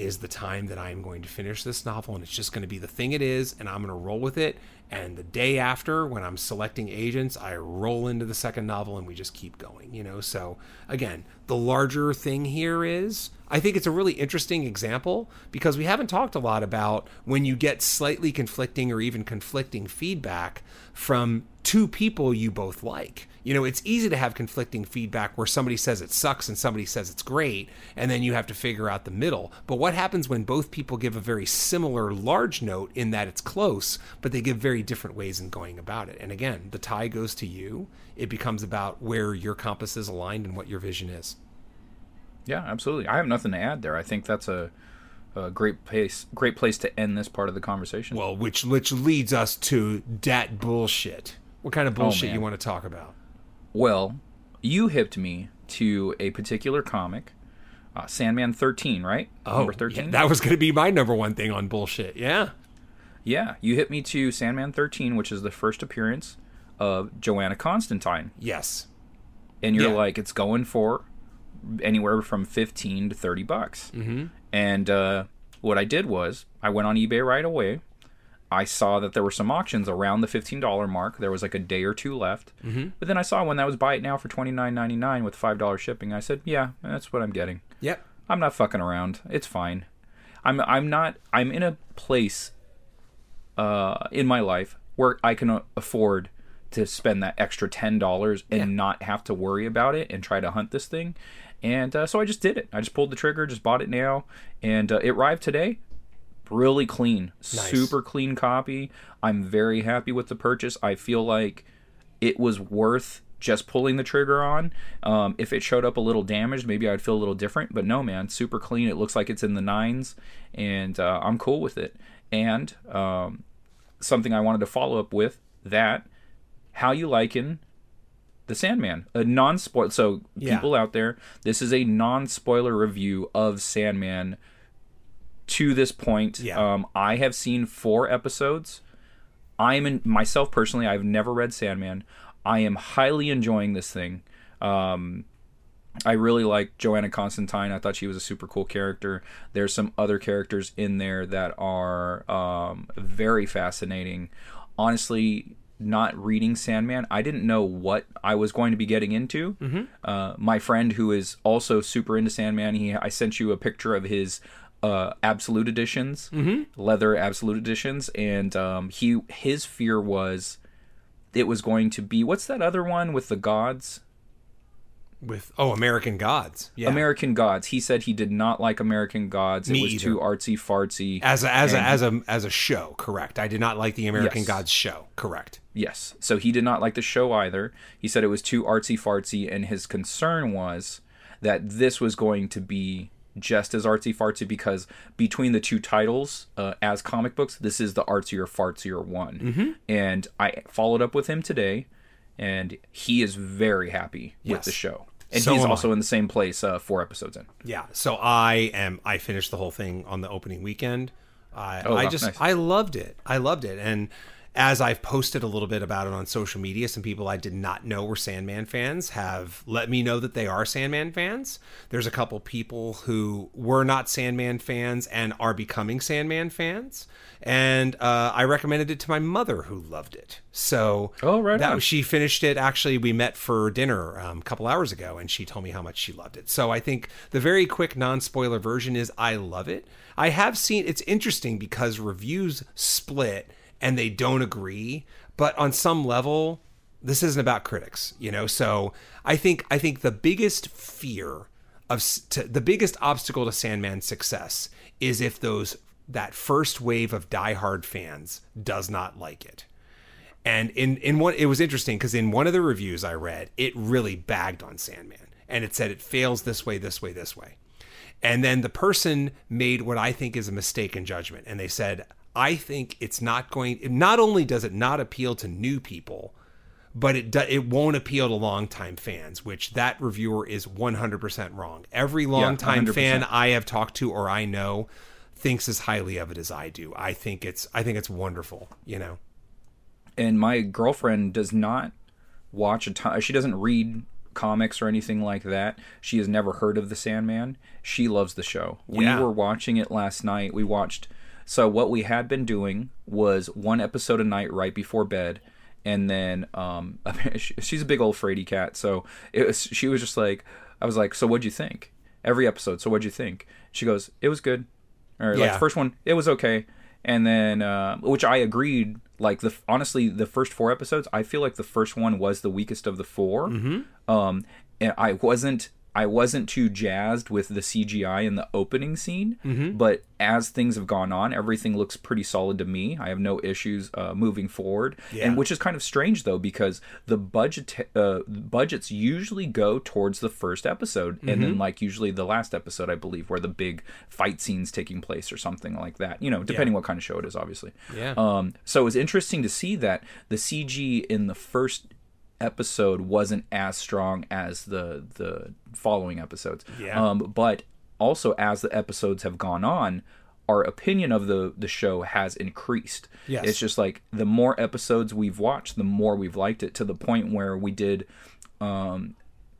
[SPEAKER 1] is the time that I'm going to finish this novel and it's just going to be the thing it is and I'm going to roll with it. And the day after when I'm selecting agents I roll into the second novel and we just keep going you know? So again the larger thing here is I think it's a really interesting example because we haven't talked a lot about when you get slightly conflicting or even conflicting feedback from two people you both like. You know, it's easy to have conflicting feedback where somebody says it sucks and somebody says it's great, and then you have to figure out the middle. But what happens when both people give a very similar large note in that it's close, but they give very different ways in going about it? And again, the tie goes to you. It becomes about where your compass is aligned and what your vision is.
[SPEAKER 2] Yeah, absolutely. I have nothing to add there. I think that's a, a great place great place to end this part of the conversation.
[SPEAKER 1] Well, which which leads us to dat bullshit. What kind of bullshit
[SPEAKER 2] man.
[SPEAKER 1] you want to talk about?
[SPEAKER 2] Well, you hipped me to a particular comic, uh, Sandman 13, right? Number 13?
[SPEAKER 1] yeah, that was going to be my number one thing on bullshit. Yeah.
[SPEAKER 2] Yeah, you hit me to Sandman 13, which is the first appearance of Johanna Constantine.
[SPEAKER 1] Yes.
[SPEAKER 2] And you're
[SPEAKER 1] Yeah.
[SPEAKER 2] like, it's going for anywhere from 15 to 30 bucks. Mm-hmm. And uh, what I did was, I went on eBay right away. I saw that there were some auctions around the $15 mark. There was like a day or two left. Mm-hmm. But then I saw one that was buy it now for $29.99 with $5 shipping. I said, yeah, that's what I'm getting.
[SPEAKER 1] Yep.
[SPEAKER 2] I'm not fucking around. It's fine. I'm I'm not I'm in a place uh in my life where I can afford to spend that extra ten dollars and
[SPEAKER 1] Yeah.
[SPEAKER 2] not have to worry about it and try to hunt this thing. And uh, so I just did it. I just pulled the trigger, just bought it now, and uh, it arrived today. Really clean, super clean copy. I'm very happy with the purchase. I feel like it was worth just pulling the trigger on. Um, if it showed up a little damaged, maybe I'd feel a little different. But no, man, super clean. It looks like it's in the nines, and uh, I'm cool with it. And um, something I wanted to follow up with that: how you liken the Sandman, a non spoil. So
[SPEAKER 1] Yeah.
[SPEAKER 2] people out there, this is a non spoiler review of Sandman. To this point,
[SPEAKER 1] Yeah.
[SPEAKER 2] um, I have seen four episodes. I am in myself personally. I've never read Sandman. I am highly enjoying this thing. Um, I really like Johanna Constantine. I thought she was a super cool character. There's some other characters in there that are um, very fascinating. Honestly, not reading Sandman, I didn't know what I was going to be getting into. Uh, my friend, who is also super into Sandman, he I sent you a picture of his uh, absolute editions, leather absolute editions, and um, he his fear was it was going to be what's that other one with the gods?
[SPEAKER 1] With oh American Gods. Yeah.
[SPEAKER 2] American Gods. He said he did not like American Gods. It was
[SPEAKER 1] either.
[SPEAKER 2] too artsy fartsy.
[SPEAKER 1] as a as a as a as a show, correct. I did not like the American
[SPEAKER 2] Yes.
[SPEAKER 1] Gods show, correct.
[SPEAKER 2] Yes. So he did not like the show either. He said it was too artsy fartsy, and his concern was that this was going to be just as artsy fartsy because between the two titles uh, as comic books, this is the artsier fartsier one.
[SPEAKER 1] Mm-hmm.
[SPEAKER 2] And I followed up with him today, and he is very happy with the show. And
[SPEAKER 1] So
[SPEAKER 2] he's
[SPEAKER 1] am I.
[SPEAKER 2] also in the same place uh, four episodes in.
[SPEAKER 1] Yeah. So I am. I finished the whole thing on the opening weekend. I,
[SPEAKER 2] Oh,
[SPEAKER 1] I
[SPEAKER 2] wow,
[SPEAKER 1] just
[SPEAKER 2] nice.
[SPEAKER 1] I loved it. I loved it. And as I've posted a little bit about it on social media, some people I did not know were Sandman fans have let me know that they are Sandman fans. There's a couple people who were not Sandman fans and are becoming Sandman fans. And uh, I recommended it to my mother, who loved it. So
[SPEAKER 2] Oh, right
[SPEAKER 1] that
[SPEAKER 2] on.
[SPEAKER 1] she finished it. Actually, we met for dinner um, a couple hours ago, and she told me how much she loved it. So I think the very quick non-spoiler version is I love it. I have seen it's interesting because reviews split and they don't agree, but on some level, this isn't about critics, you know. So I think I think the biggest fear of to, the biggest obstacle to Sandman's success is if those that first wave of diehard fans does not like it. And in in one, it was interesting because in one of the reviews I read, it really bagged on Sandman, and it said it fails this way, this way, this way. And then the person made what I think is a mistake in judgment, and they said, "I think it's not going. Not only does it not appeal to new people, but it do, it won't appeal to longtime fans, which that reviewer is 100% wrong. Every longtime
[SPEAKER 2] 100%.
[SPEAKER 1] fan I have talked to or I know thinks as highly of it as I do. I think it's I think it's wonderful, you know.
[SPEAKER 2] and my girlfriend does not watch a ton she doesn't read comics or anything like that she has never heard of the sandman she loves the show we
[SPEAKER 1] Yeah.
[SPEAKER 2] were watching it last night we watched so what we had been doing was one episode a night right before bed and then um *laughs* she's a big old fraidy cat so it was she was just like i was like so what'd you think? Every episode so what'd you think? She goes it was good. Or like
[SPEAKER 1] Yeah.
[SPEAKER 2] first one it was okay. And then uh, which i agreed like the honestly the first four episodes i feel like the first one was the weakest of the 4
[SPEAKER 1] Mm-hmm.
[SPEAKER 2] um and i wasn't i wasn't too jazzed with the cgi in the opening scene
[SPEAKER 1] Mm-hmm.
[SPEAKER 2] but as things have gone on everything looks pretty solid to me i have no issues uh, moving forward
[SPEAKER 1] Yeah.
[SPEAKER 2] and which is kind of strange though because the budget uh, budgets usually go towards the first episode and
[SPEAKER 1] Mm-hmm.
[SPEAKER 2] then like usually the last episode i believe where the big fight scenes taking place or something like that you know depending what kind of show it is obviously
[SPEAKER 1] Yeah.
[SPEAKER 2] um so it was interesting to see that the cg in the first episode wasn't as strong as the the following episodes.
[SPEAKER 1] Yeah.
[SPEAKER 2] um but also as the episodes have gone on our opinion of the the show has increased.
[SPEAKER 1] Yes.
[SPEAKER 2] it's just like the more episodes we've watched the more we've liked it to the point where we did um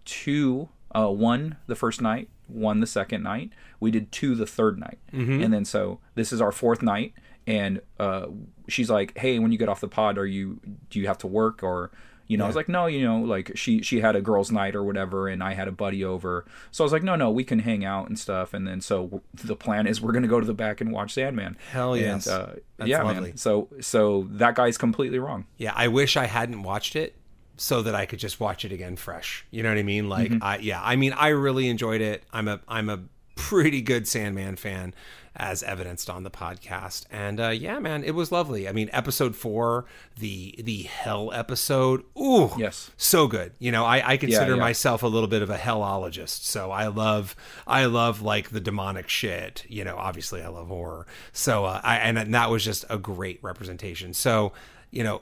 [SPEAKER 2] two uh one the first night one the second night. We did two the third night. And then so this is our fourth night and uh she's like hey when you get off the pod are you do you have to work or you know, I was like, no, you know, like she she had a girls' night or whatever, and I had a buddy over, so I was like, no, no, we can hang out and stuff, and then so the plan is we're gonna go to the back and watch Sandman.
[SPEAKER 1] Hell yes.
[SPEAKER 2] And, uh,
[SPEAKER 1] That's
[SPEAKER 2] yeah,
[SPEAKER 1] lovely.
[SPEAKER 2] man. So so that guy's completely wrong.
[SPEAKER 1] Yeah, I wish I hadn't watched it so that I could just watch it again fresh. You know what I mean? Like
[SPEAKER 2] Mm-hmm.
[SPEAKER 1] I yeah, I mean I really enjoyed it. I'm a I'm a pretty good Sandman fan as evidenced on the podcast. And uh yeah, man, it was lovely. I mean, episode 4, the the hell episode. Ooh.
[SPEAKER 2] Yes.
[SPEAKER 1] So good. You know, I I consider
[SPEAKER 2] yeah.
[SPEAKER 1] myself a little bit of a hellologist. So I love I love like the demonic shit. You know, obviously I love horror. So uh, I and that was just a great representation. So, you know,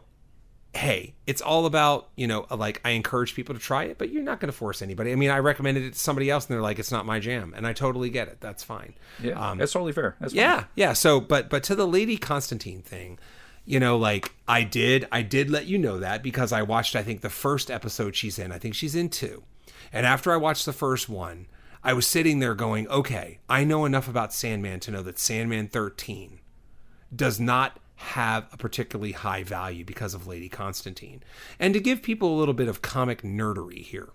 [SPEAKER 1] hey, it's all about, you know, like I encourage people to try it, but you're not going to force anybody. I mean, I recommended it to somebody else and they're like, it's not my jam. And I totally get it. That's fine.
[SPEAKER 2] Yeah, that's totally fair. That's fine.
[SPEAKER 1] Um, Yeah. Yeah. So, but, but to the Lady Constantine thing, you know, like I did, I did let you know that because I watched, I think, the first episode she's in. I think she's in two. And after I watched the first one, I was sitting there going, okay, I know enough about Sandman to know that Sandman 13 does not have a particularly high value because of Lady Constantine. And to give people a little bit of comic nerdery here,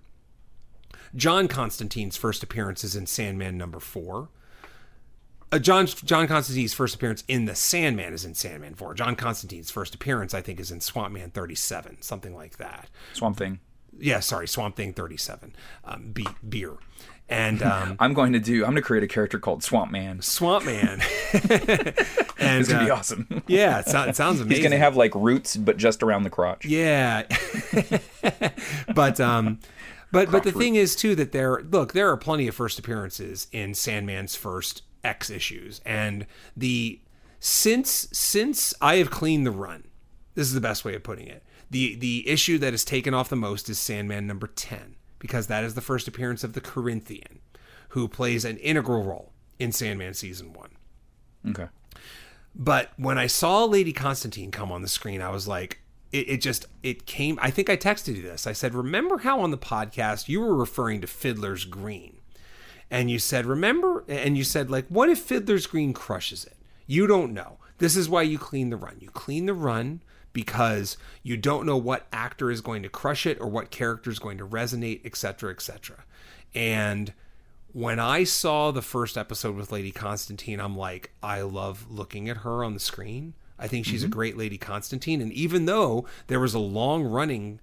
[SPEAKER 1] John Constantine's first appearance is in Sandman number four. Uh, John John Constantine's first appearance in the Sandman is in Sandman four. John Constantine's first appearance, I think, is in Swamp Man thirty seven, something like that.
[SPEAKER 2] Swamp Thing.
[SPEAKER 1] Yeah, sorry, Swamp Thing 37. Um, be- beer. And um, *laughs*
[SPEAKER 2] I'm going to do. I'm going to create a character called Swamp Man.
[SPEAKER 1] Swamp Man. *laughs* and
[SPEAKER 2] It's gonna be
[SPEAKER 1] uh,
[SPEAKER 2] awesome. *laughs*
[SPEAKER 1] yeah, it, so- it sounds amazing.
[SPEAKER 2] He's going to have like roots, but just around the crotch.
[SPEAKER 1] Yeah. but um but but the thing is too that there look, there are plenty of first appearances in Sandman's first X issues and the since since I have cleaned the run. This is the best way of putting it. The the issue that is taken off the most is Sandman number 10 because that is the first appearance of the Corinthian who plays an integral role in Sandman season 1.
[SPEAKER 2] Okay.
[SPEAKER 1] But when I saw Lady Constantine come on the screen, I was like, it, it just it came. I think I texted you this. I said, remember how on the podcast you were referring to Fiddler's Green, and you said, remember, and you said like, what if Fiddler's Green crushes it? You don't know. This is why you clean the run. You clean the run because you don't know what actor is going to crush it or what character is going to resonate, etc., etc. And when I saw the first episode with Lady Constantine, I'm like, I love looking at her on the screen. I think she's a mm-hmm. great Lady Constantine. And even though there was a long running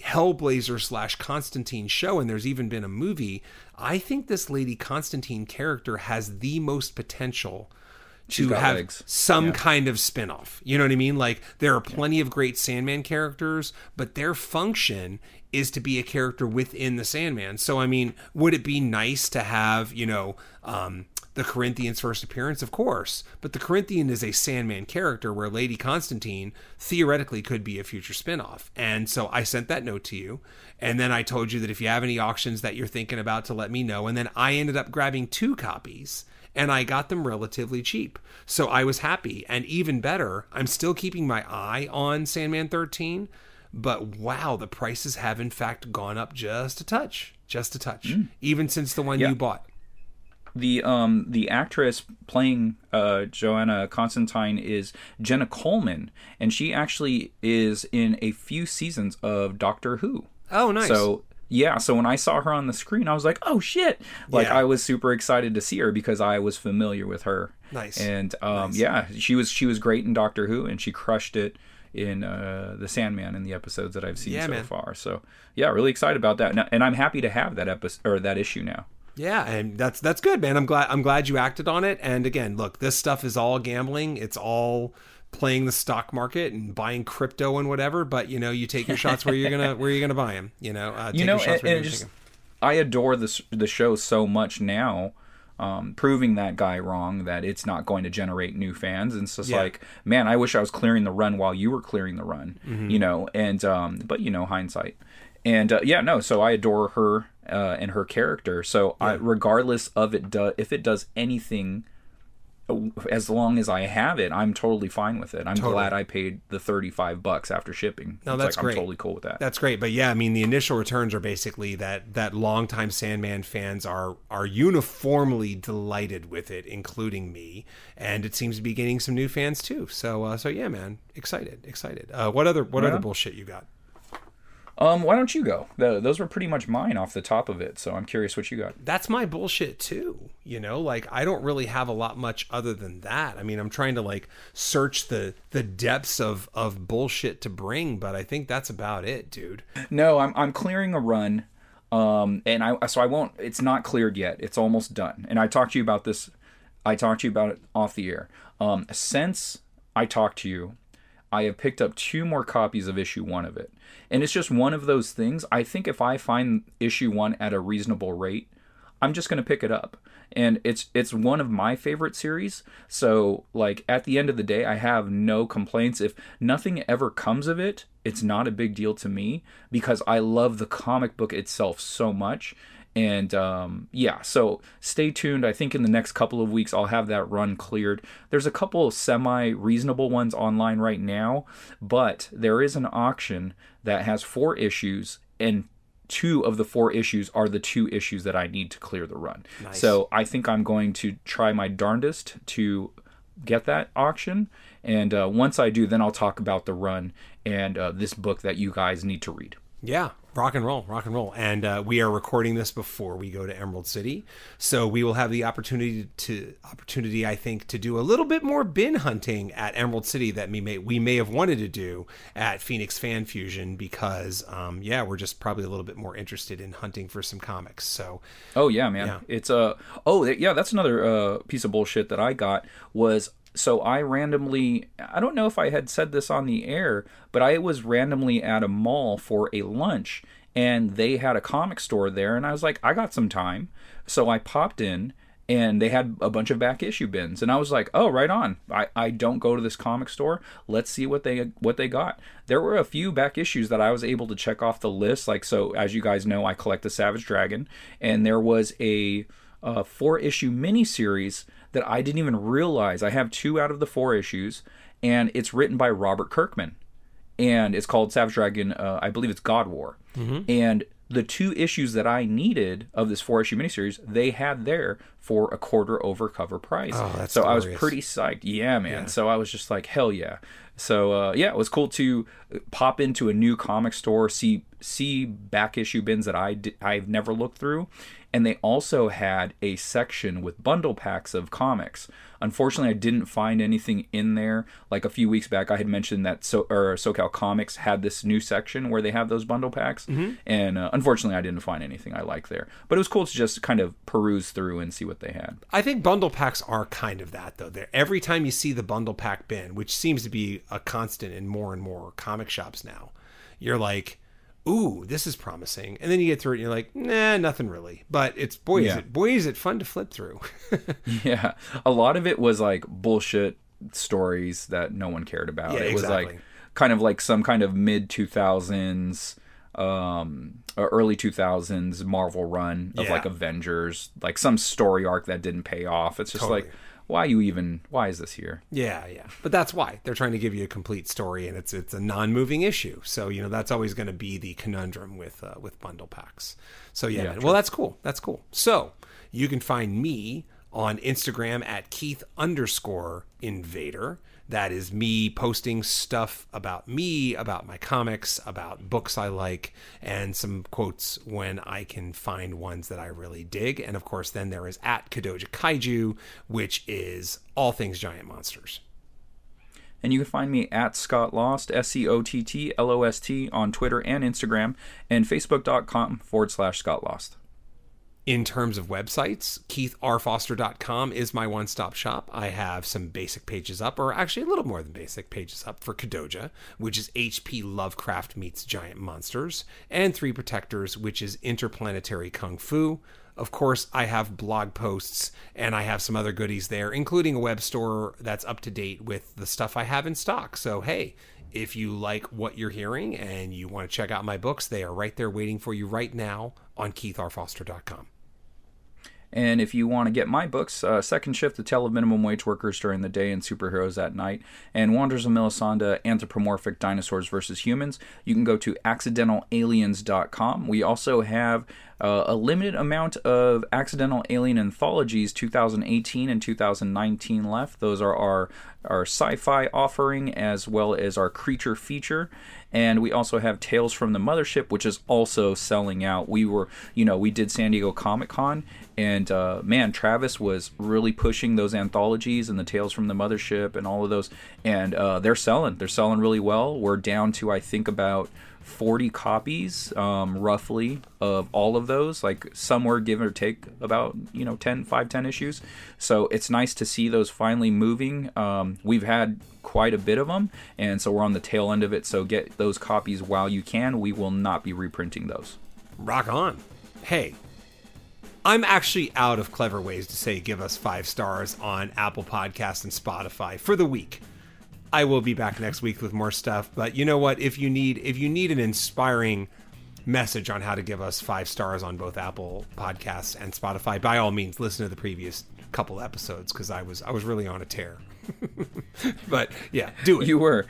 [SPEAKER 1] Hellblazer slash Constantine show, and there's even been a movie, I think this Lady Constantine character has the most potential to have
[SPEAKER 2] legs.
[SPEAKER 1] some kind of spin-off. You know what I mean? Like there are plenty of great Sandman characters, but their function is to be a character within the Sandman. So I mean, would it be nice to have, you know, um the Corinthian's first appearance, of course, but the Corinthian is a Sandman character where Lady Constantine theoretically could be a future spin-off. And so I sent that note to you, and then I told you that if you have any auctions that you're thinking about to let me know, and then I ended up grabbing two copies and I got them relatively cheap. So I was happy. And even better, I'm still keeping my eye on Sandman 13, but wow, the prices have in fact gone up just a touch, just a touch, even since the one
[SPEAKER 2] Yeah.
[SPEAKER 1] you bought.
[SPEAKER 2] the um the actress playing uh Johanna Constantine is Jenna Coleman and she actually is in a few seasons of Doctor Who.
[SPEAKER 1] Oh, nice.
[SPEAKER 2] So yeah, so when I saw her on the screen, I was like, "Oh shit!" Like
[SPEAKER 1] Yeah.
[SPEAKER 2] I was super excited to see her because I was familiar with her.
[SPEAKER 1] Nice.
[SPEAKER 2] And um, yeah, she was she was great in Doctor Who, and she crushed it in uh, the Sandman in the episodes that I've seen
[SPEAKER 1] Yeah,
[SPEAKER 2] so
[SPEAKER 1] man.
[SPEAKER 2] far. So yeah, really excited about that, Now- and I'm happy to have that episode or that issue now.
[SPEAKER 1] Yeah, and that's that's good, man. I'm glad I'm glad you acted on it. And again, look, this stuff is all gambling. It's all playing the stock market and buying crypto and whatever. But you know, you take your shots where you're gonna *laughs* where you're gonna buy them. You know, uh,
[SPEAKER 2] you know, and,
[SPEAKER 1] where
[SPEAKER 2] and
[SPEAKER 1] you're
[SPEAKER 2] just
[SPEAKER 1] gonna take 'em.
[SPEAKER 2] I adore this the show so much now. Um, proving that guy wrong that it's not going to generate new fans and it's just
[SPEAKER 1] Yeah.
[SPEAKER 2] like man i wish i was clearing the run while you were clearing the run
[SPEAKER 1] Mm-hmm.
[SPEAKER 2] you know and um but you know hindsight and uh, yeah no so i adore her uh, and her character so I, regardless of it do, if it does anything as long as I have it, I'm totally fine with it. I'm glad I paid the 35 bucks after shipping.
[SPEAKER 1] No,
[SPEAKER 2] It's
[SPEAKER 1] that's
[SPEAKER 2] like,
[SPEAKER 1] great.
[SPEAKER 2] I'm totally cool with that.
[SPEAKER 1] That's great, but yeah, I mean, the initial returns are basically that that longtime Sandman fans are are uniformly delighted with it, including me, and it seems to be gaining some new fans too. So, uh, so yeah, man, excited, excited. Uh, what other what
[SPEAKER 2] Right
[SPEAKER 1] other bullshit you got?
[SPEAKER 2] Um, why don't you go? Th those were pretty much mine off the top of it, so I'm curious what you got.
[SPEAKER 1] That's my bullshit too. You know, like I don't really have a lot much other than that. I mean, I'm trying to like search the the depths of of bullshit to bring, but I think that's about it, dude.
[SPEAKER 2] No, I'm I'm clearing a run, um, and I so I won't. It's not cleared yet. It's almost done. And I talked to you about this. I talked to you about it off the air. Um, since I talked to you, I have picked up two more copies of issue one of it, and it's just one of those things. I think if I find issue one at a reasonable rate, I'm just gonna pick it up. And it's it's one of my favorite series. So like at the end of the day, I have no complaints. If nothing ever comes of it, it's not a big deal to me because I love the comic book itself so much. And um, yeah, so stay tuned. I think in the next couple of weeks I'll have that run cleared. There's a couple of semi reasonable ones online right now, but there is an auction that has four issues and two of the four issues are the two issues that I need to clear the run. Nice. So I think I'm going to try my darndest to get that auction. And uh, once I do, then I'll talk about the run and uh, this book that you guys need to read.
[SPEAKER 1] Yeah, rock and roll, rock and roll. And uh, we are recording this before we go to Emerald City, so we will have the opportunity to opportunity, I think, to do a little bit more bin hunting at Emerald City that we may we may have wanted to do at Phoenix Fan Fusion because, um, yeah, we're just probably a little bit more interested in hunting for some comics. So,
[SPEAKER 2] Oh yeah, man.
[SPEAKER 1] Yeah.
[SPEAKER 2] It's a uh, oh yeah, that's another uh, piece of bullshit that I got was so I randomly I don't know if I had said this on the air, but I was randomly at a mall for a lunch and they had a comic store there and I was like I got some time. So I popped in and they had a bunch of back issue bins and i was like oh right on. I, I don't go to this comic store. Let's see what they what they got. There were a few back issues that i was able to check off the list like so as you guys know i collect the savage dragon and there was a, four issue mini miniseries that i didn't even realize i have two out of the four issues and it's written by robert kirkman and it's called Savage Dragon. Uh, I believe it's God War. And the two issues that I needed of this four issue miniseries, they had there for a quarter over cover price.
[SPEAKER 1] Oh, that's
[SPEAKER 2] so I was pretty psyched. Yeah, man. So I was just like, hell yeah. So uh, yeah, it was cool to pop into a new comic store, see see back issue bins that I I've never looked through, and they also had a section with bundle packs of comics. Unfortunately, I didn't find anything in there. Like a few weeks back, I had mentioned that so or SoCal Comics had this new section where they have those bundle packs, and uh, unfortunately, I didn't find anything I like there. But it was cool to just kind of peruse through and see what they had.
[SPEAKER 1] I think bundle packs are kind of that though. There, every time you see the bundle pack bin, which seems to be a constant in more and more comic shops now, you're like, "Ooh, this is promising," and then you get through it, and you're like, "Nah, nothing really." But it's boy, is it boy is it fun to flip through. *laughs*
[SPEAKER 2] Yeah, a lot of it was like bullshit stories that no one cared about.
[SPEAKER 1] Yeah,
[SPEAKER 2] it was like kind of like some kind of mid two thousands, um, early two thousands Marvel run of
[SPEAKER 1] Yeah.
[SPEAKER 2] like Avengers, like some story arc that didn't pay off. It's just
[SPEAKER 1] Totally.
[SPEAKER 2] like, why you even? Why is this here?
[SPEAKER 1] Yeah, yeah. But that's why they're trying to give you a complete story, and it's it's a non-moving issue. So you know that's always going to be the conundrum with uh, with bundle packs. So yeah,
[SPEAKER 2] Yeah,
[SPEAKER 1] well that's cool. That's cool. So you can find me on Instagram at Keith underscore Invader. That is me posting stuff about me, about my comics, about books I like, and some quotes when I can find ones that I really dig. And of course, then there is at Kadoja Kaiju, which is all things giant monsters.
[SPEAKER 2] And you can find me at Scott Lost, S C O T T L O S T, on Twitter and Instagram, and Facebook.com forward slash Scott Lost.
[SPEAKER 1] In terms of websites, keithrfoster.com is my one stop shop. I have some basic pages up, or actually a little more than basic pages up for Kadoja, which is HP Lovecraft meets giant monsters, and Three Protectors, which is interplanetary kung fu. Of course, I have blog posts and I have some other goodies there, including a web store that's up to date with the stuff I have in stock. So, hey, if you like what you're hearing and you want to check out my books, they are right there waiting for you right now on keithrfoster.com.
[SPEAKER 2] And if you want to get my books, uh, Second Shift, The Tale of Minimum Wage Workers During the Day and Superheroes at Night, and Wanderers of Melisande, Anthropomorphic Dinosaurs versus Humans, you can go to accidentalaliens.com. We also have uh, a limited amount of Accidental Alien Anthologies 2018 and 2019 left. Those are our, our sci fi offering as well as our creature feature. And we also have Tales from the Mothership, which is also selling out. We were, you know, we did San Diego Comic Con, and uh, man, Travis was really pushing those anthologies and the Tales from the Mothership and all of those. And uh, they're selling. They're selling really well. We're down to, I think, about 40 copies um, roughly of all of those like somewhere give or take about you know 10 5 10 issues so it's nice to see those finally moving um, we've had quite a bit of them and so we're on the tail end of it so get those copies while you can we will not be reprinting those
[SPEAKER 1] Rock on. Hey, I'm actually out of clever ways to say give us five stars on Apple Podcasts and Spotify for the week. I will be back next week with more stuff, but you know what? If you need if you need an inspiring message on how to give us five stars on both Apple Podcasts and Spotify, by all means listen to the previous couple episodes because I was I was really on a tear. *laughs* but yeah, do it.
[SPEAKER 2] you were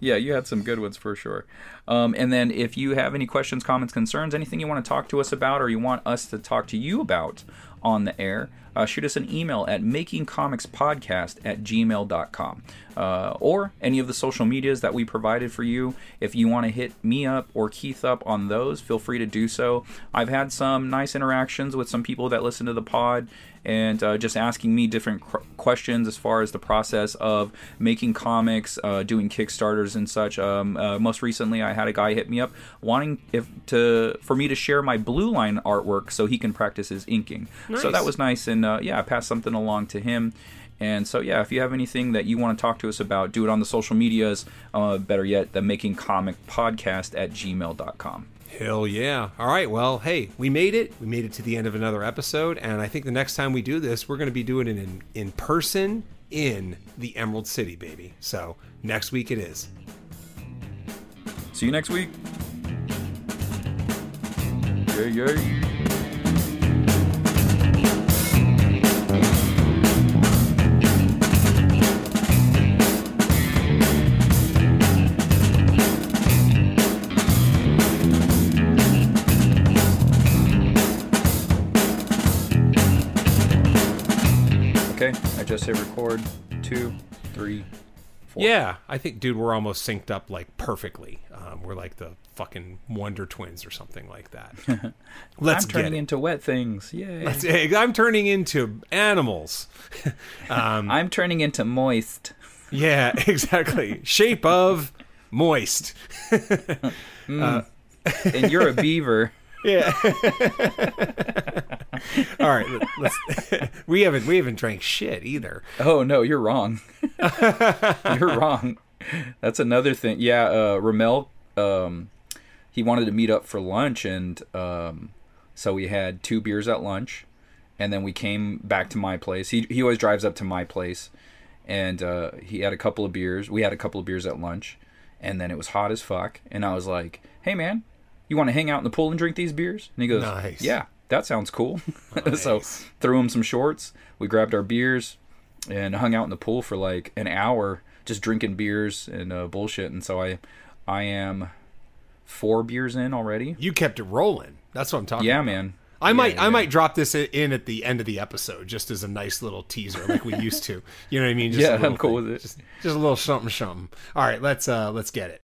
[SPEAKER 2] yeah you had some good ones for sure. Um, and then if you have any questions comments concerns anything you want to talk to us about or you want us to talk to you about on the air uh, shoot us an email at makingcomicspodcast at gmail.com. Uh, or any of the social medias that we provided for you. If you want to hit me up or Keith up on those, feel free to do so. I've had some nice interactions with some people that listen to the pod and uh, just asking me different cr- questions as far as the process of making comics, uh, doing Kickstarters and such. Um, uh, most recently, I had a guy hit me up wanting if to for me to share my blue line artwork so he can practice his inking. So that was nice, and uh, yeah, I passed something along to him. And so, yeah, if you have anything that you want to talk to us about, do it on the social medias. Uh, better yet, the Making Comic Podcast at gmail.com.
[SPEAKER 1] Hell yeah. All right. Well, hey, we made it. We made it to the end of another episode. And I think the next time we do this, we're going to be doing it in, in person in the Emerald City, baby. So next week it is.
[SPEAKER 2] See you next week. Yay, yay. Just hit record. Two, three, four.
[SPEAKER 1] Yeah. I think, dude, we're almost synced up like perfectly. Um, we're like the fucking Wonder Twins or something like that. *laughs* Let's
[SPEAKER 2] I'm turning
[SPEAKER 1] it.
[SPEAKER 2] into wet things. Yay.
[SPEAKER 1] Hey, I'm turning into animals. *laughs*
[SPEAKER 2] Um, I'm turning into moist.
[SPEAKER 1] Yeah, *laughs* exactly. Shape of moist. Hmm.
[SPEAKER 2] and you're a uh, beaver.
[SPEAKER 1] Yeah. *laughs* All right. let- Let's. *laughs* we haven't we haven't drank shit either.
[SPEAKER 2] Oh no, you're wrong. *laughs* you're wrong. That's another thing. Yeah, uh, Ramel, um, he wanted to meet up for lunch, and um, so we had two beers at lunch, and then we came back to my place. He he always drives up to my place, and uh, he had a couple of beers. We had a couple of beers at lunch, and then it was hot as fuck. And I was like, "Hey man, you want to hang out in the pool and drink these beers?" And he goes,
[SPEAKER 1] Nice.
[SPEAKER 2] "Yeah, that sounds cool." *laughs* so threw him some shorts. We grabbed our beers and hung out in the pool for like an hour, just drinking beers and uh, bullshit. And so I, I am four beers in already.
[SPEAKER 1] You kept it rolling. That's what I'm talking.
[SPEAKER 2] Yeah,
[SPEAKER 1] about.
[SPEAKER 2] man.
[SPEAKER 1] I might
[SPEAKER 2] Yeah,
[SPEAKER 1] I might drop this in at the end of the episode just as a nice little teaser like we used to. You know what I mean? Just *laughs*
[SPEAKER 2] Yeah, I'm cool
[SPEAKER 1] thing.
[SPEAKER 2] with it.
[SPEAKER 1] Just, just a little something something. All right, let's uh let's get it.